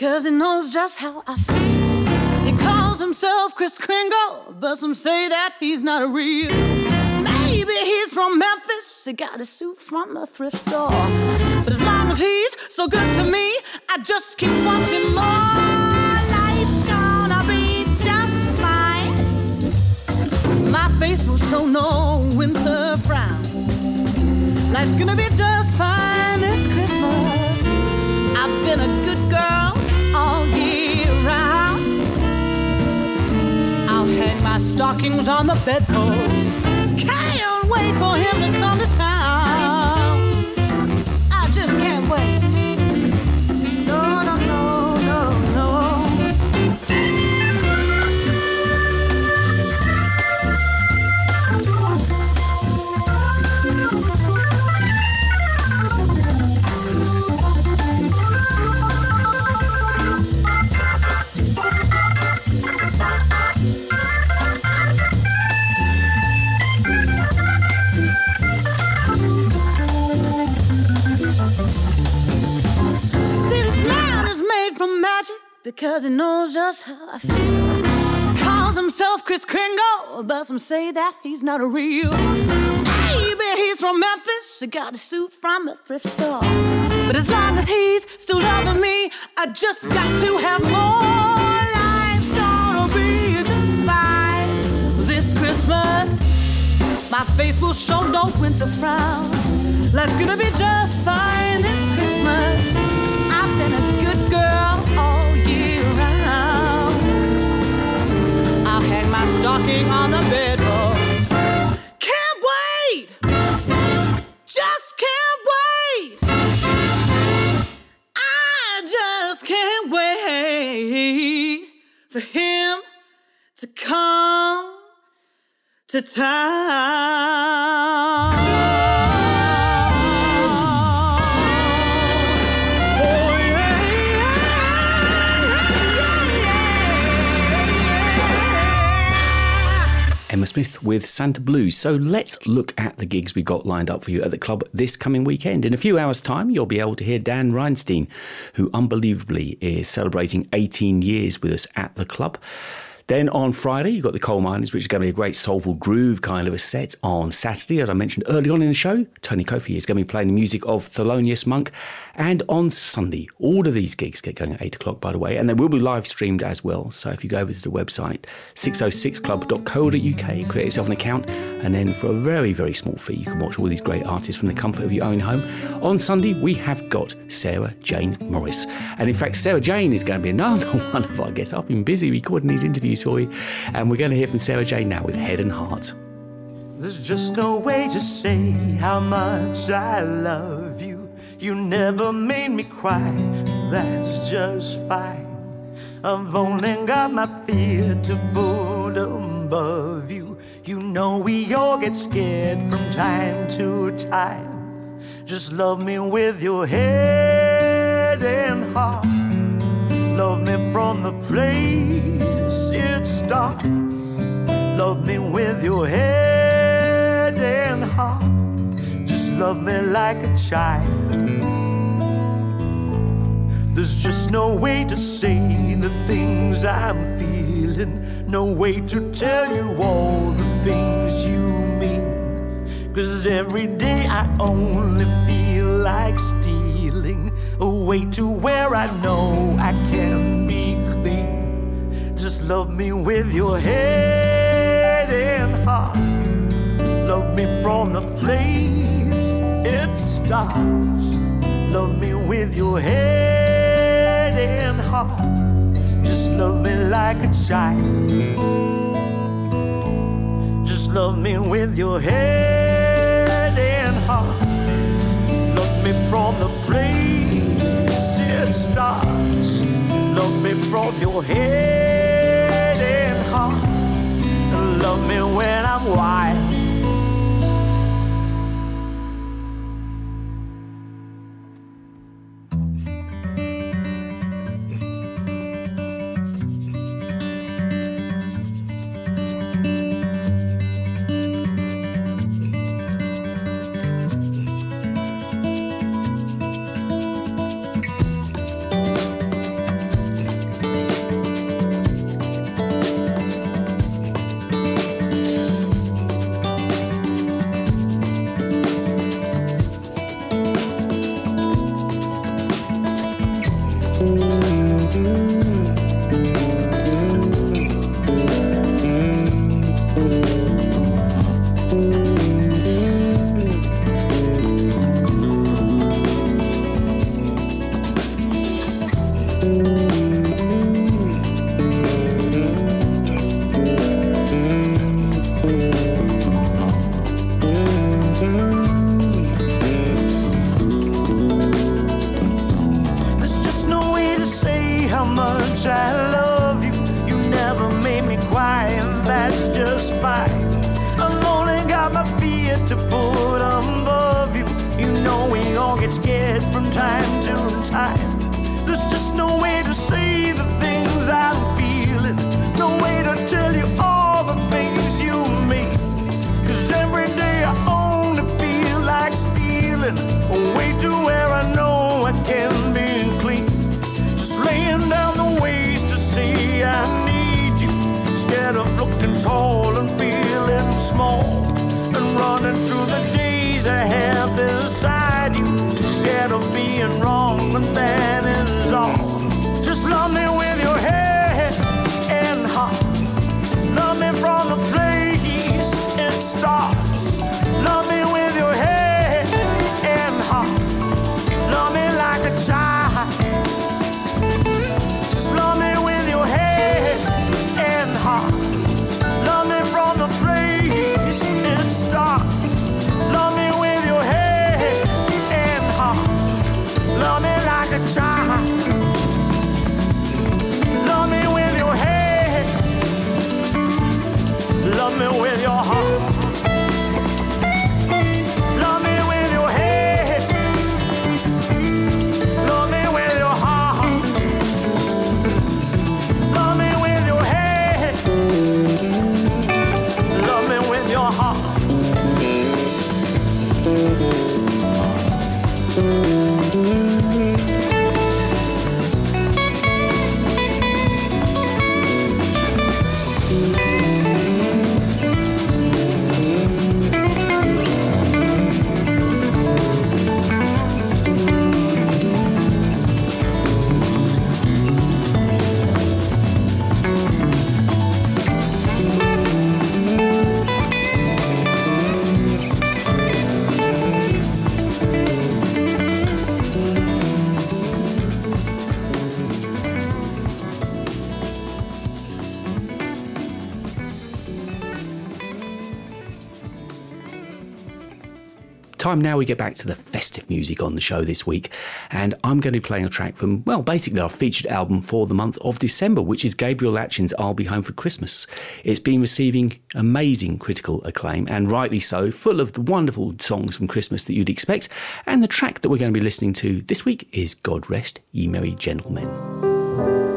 because he knows just how I feel. He calls himself Chris Kringle, but some say that he's not a real. Maybe he's from Memphis, he got his suit from a thrift store. But as long as he's so good to me, I just keep wanting more. Life's gonna be just fine. My face will show no winter frown. Life's gonna be just fine this Christmas. I've been a good girl stockings on the bedpost. Can't wait for him to come to town. Because he knows just how I feel. Calls himself Chris Kringle, but some say that he's not a real. Maybe he's from Memphis. He got a suit from a thrift store. But as long as he's still loving me, I just got to have more. Life's gonna be just fine this Christmas. My face will show no winter frown. Life's gonna be just fine this stocking on the bedpost. Can't wait! Just can't wait! I just can't wait for him to come to town. Emma Smith with Santa Blues. So let's look at the gigs we got lined up for you at the club this coming weekend. In a few hours' time, you'll be able to hear Dan Reinstein, who unbelievably is celebrating 18 years with us at the club. Then on Friday, you've got the Coal Miners, which is going to be a great soulful groove kind of a set. On Saturday, as I mentioned early on in the show, Tony Kofi is going to be playing the music of Thelonious Monk. And on Sunday, all of these gigs get going at 8 o'clock, by the way, and they will be live streamed as well. So if you go over to the website, 606club.co.uk, create yourself an account, and then for a very, very small fee, you can watch all these great artists from the comfort of your own home. On Sunday, we have got Sarah Jane Morris. And in fact, Sarah Jane is going to be another one of our guests. I've been busy recording these interviews for you, and we're going to hear from Sarah Jane now with Head and Heart. There's just no way to say how much I love you. Never made me cry, that's just fine. I've only got my fear to put above you. You know we all get scared from time to time. Just love me with your head and heart. Love me from the place it starts. Love me with your head love me like a child. There's just no way to say the things I'm feeling. No way to tell you all the things you mean. Cause every day I only feel like stealing away to where I know I can be clean. Just love me with your head and heart. Love me from the place it starts. Love me with your head and heart. Just love me like a child. Just love me with your head and heart. Love me from the place it starts. Love me from your head and heart. Love me when I'm wild. Child. Time now we get back to the festive music on the show this week, and I'm going to be playing a track from, well, basically our featured album for the month of December, which is Gabriel Latchin's I'll Be Home for Christmas. It's been receiving amazing critical acclaim, and rightly so, full of the wonderful songs from Christmas that you'd expect. And the track that we're going to be listening to this week is God Rest Ye Merry Gentlemen.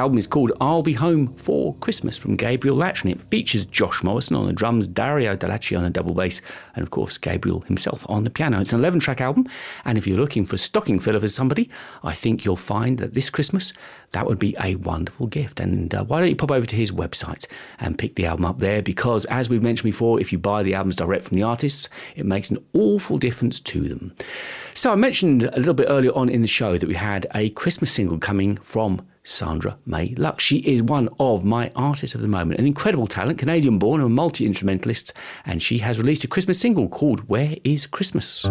Album is called I'll Be Home for Christmas from Gabriel Latchin, and it features Josh Morrison on the drums, Dario Di Lecce on the double bass, and of course Gabriel himself on the piano. It's an 11 track album, and if you're looking for a stocking filler for somebody, I think you'll find that this Christmas that would be a wonderful gift. And uh, why don't you pop over to his website and pick the album up there? Because as we've mentioned before, if you buy the albums direct from the artists, it makes an awful difference to them. So I mentioned a little bit earlier on in the show that we had a Christmas single coming from Sandra May Lux. She is one of my artists of the moment, an incredible talent, Canadian born, a multi instrumentalist, and she has released a Christmas single called Where is Christmas?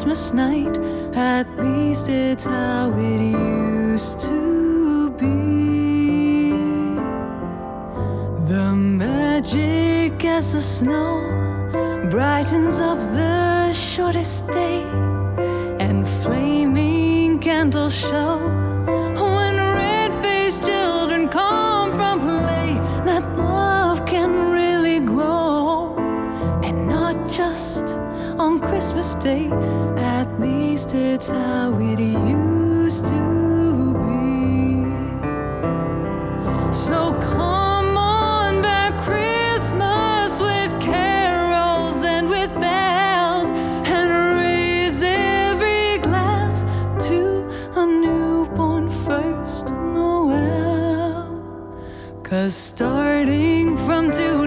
Christmas night. At least it's how it used to be. The magic as the snow brightens up the shortest day, and flaming candles show At least it's how it used to be. So come on back Christmas with carols and with bells and raise every glass to a newborn first Noel. Cause starting from today,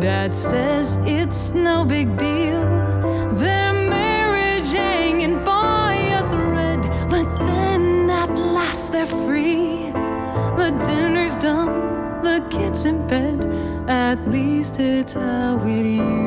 Dad says it's no big deal. Their marriage hanging by a thread, but then at last they're free. The dinner's done, the kids in bed. At least it's how it used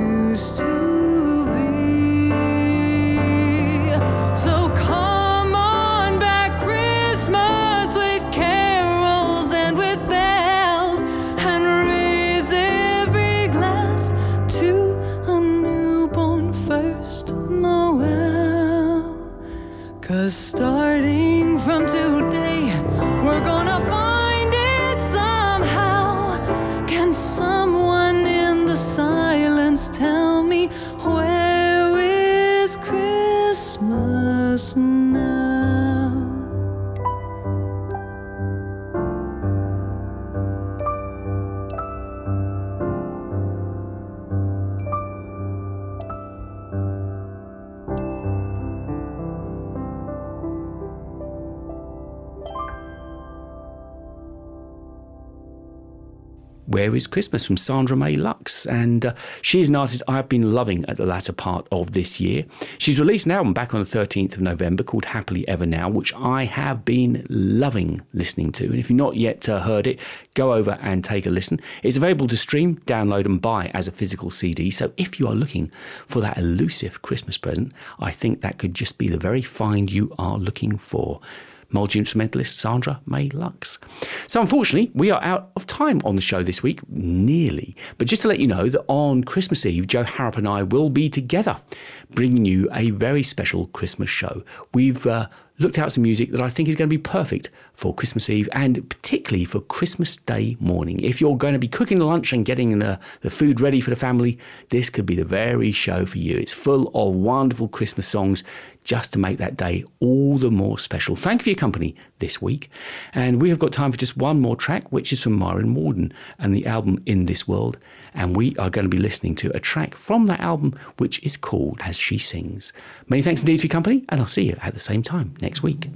Where is Christmas from Sandra May Lux. And uh, she is an artist I've been loving at the latter part of this year. She's released an album back on the 13th of November called Happily Ever Now, which I have been loving listening to. And if you've not yet uh, heard it, go over and take a listen. It's available to stream, download, and buy as a physical CD. So if you are looking for that elusive Christmas present, I think that could just be the very find you are looking for multi instrumentalist Sandra May Lux. So, unfortunately, we are out of time on the show this week, nearly. But just to let you know that on Christmas Eve, Joe Harrop and I will be together bringing you a very special Christmas show. We've uh, looked out some music that I think is going to be perfect for Christmas Eve and particularly for Christmas Day morning. If you're going to be cooking the lunch and getting the, the food ready for the family, this could be the very show for you. It's full of wonderful Christmas songs just to make that day all the more special. Thank you for your company this week. And we have got time for just one more track, which is from Myron Walden and the album In This World. And we are going to be listening to a track from that album, which is called As She Sings. Many thanks indeed for your company, and I'll see you at the same time next week.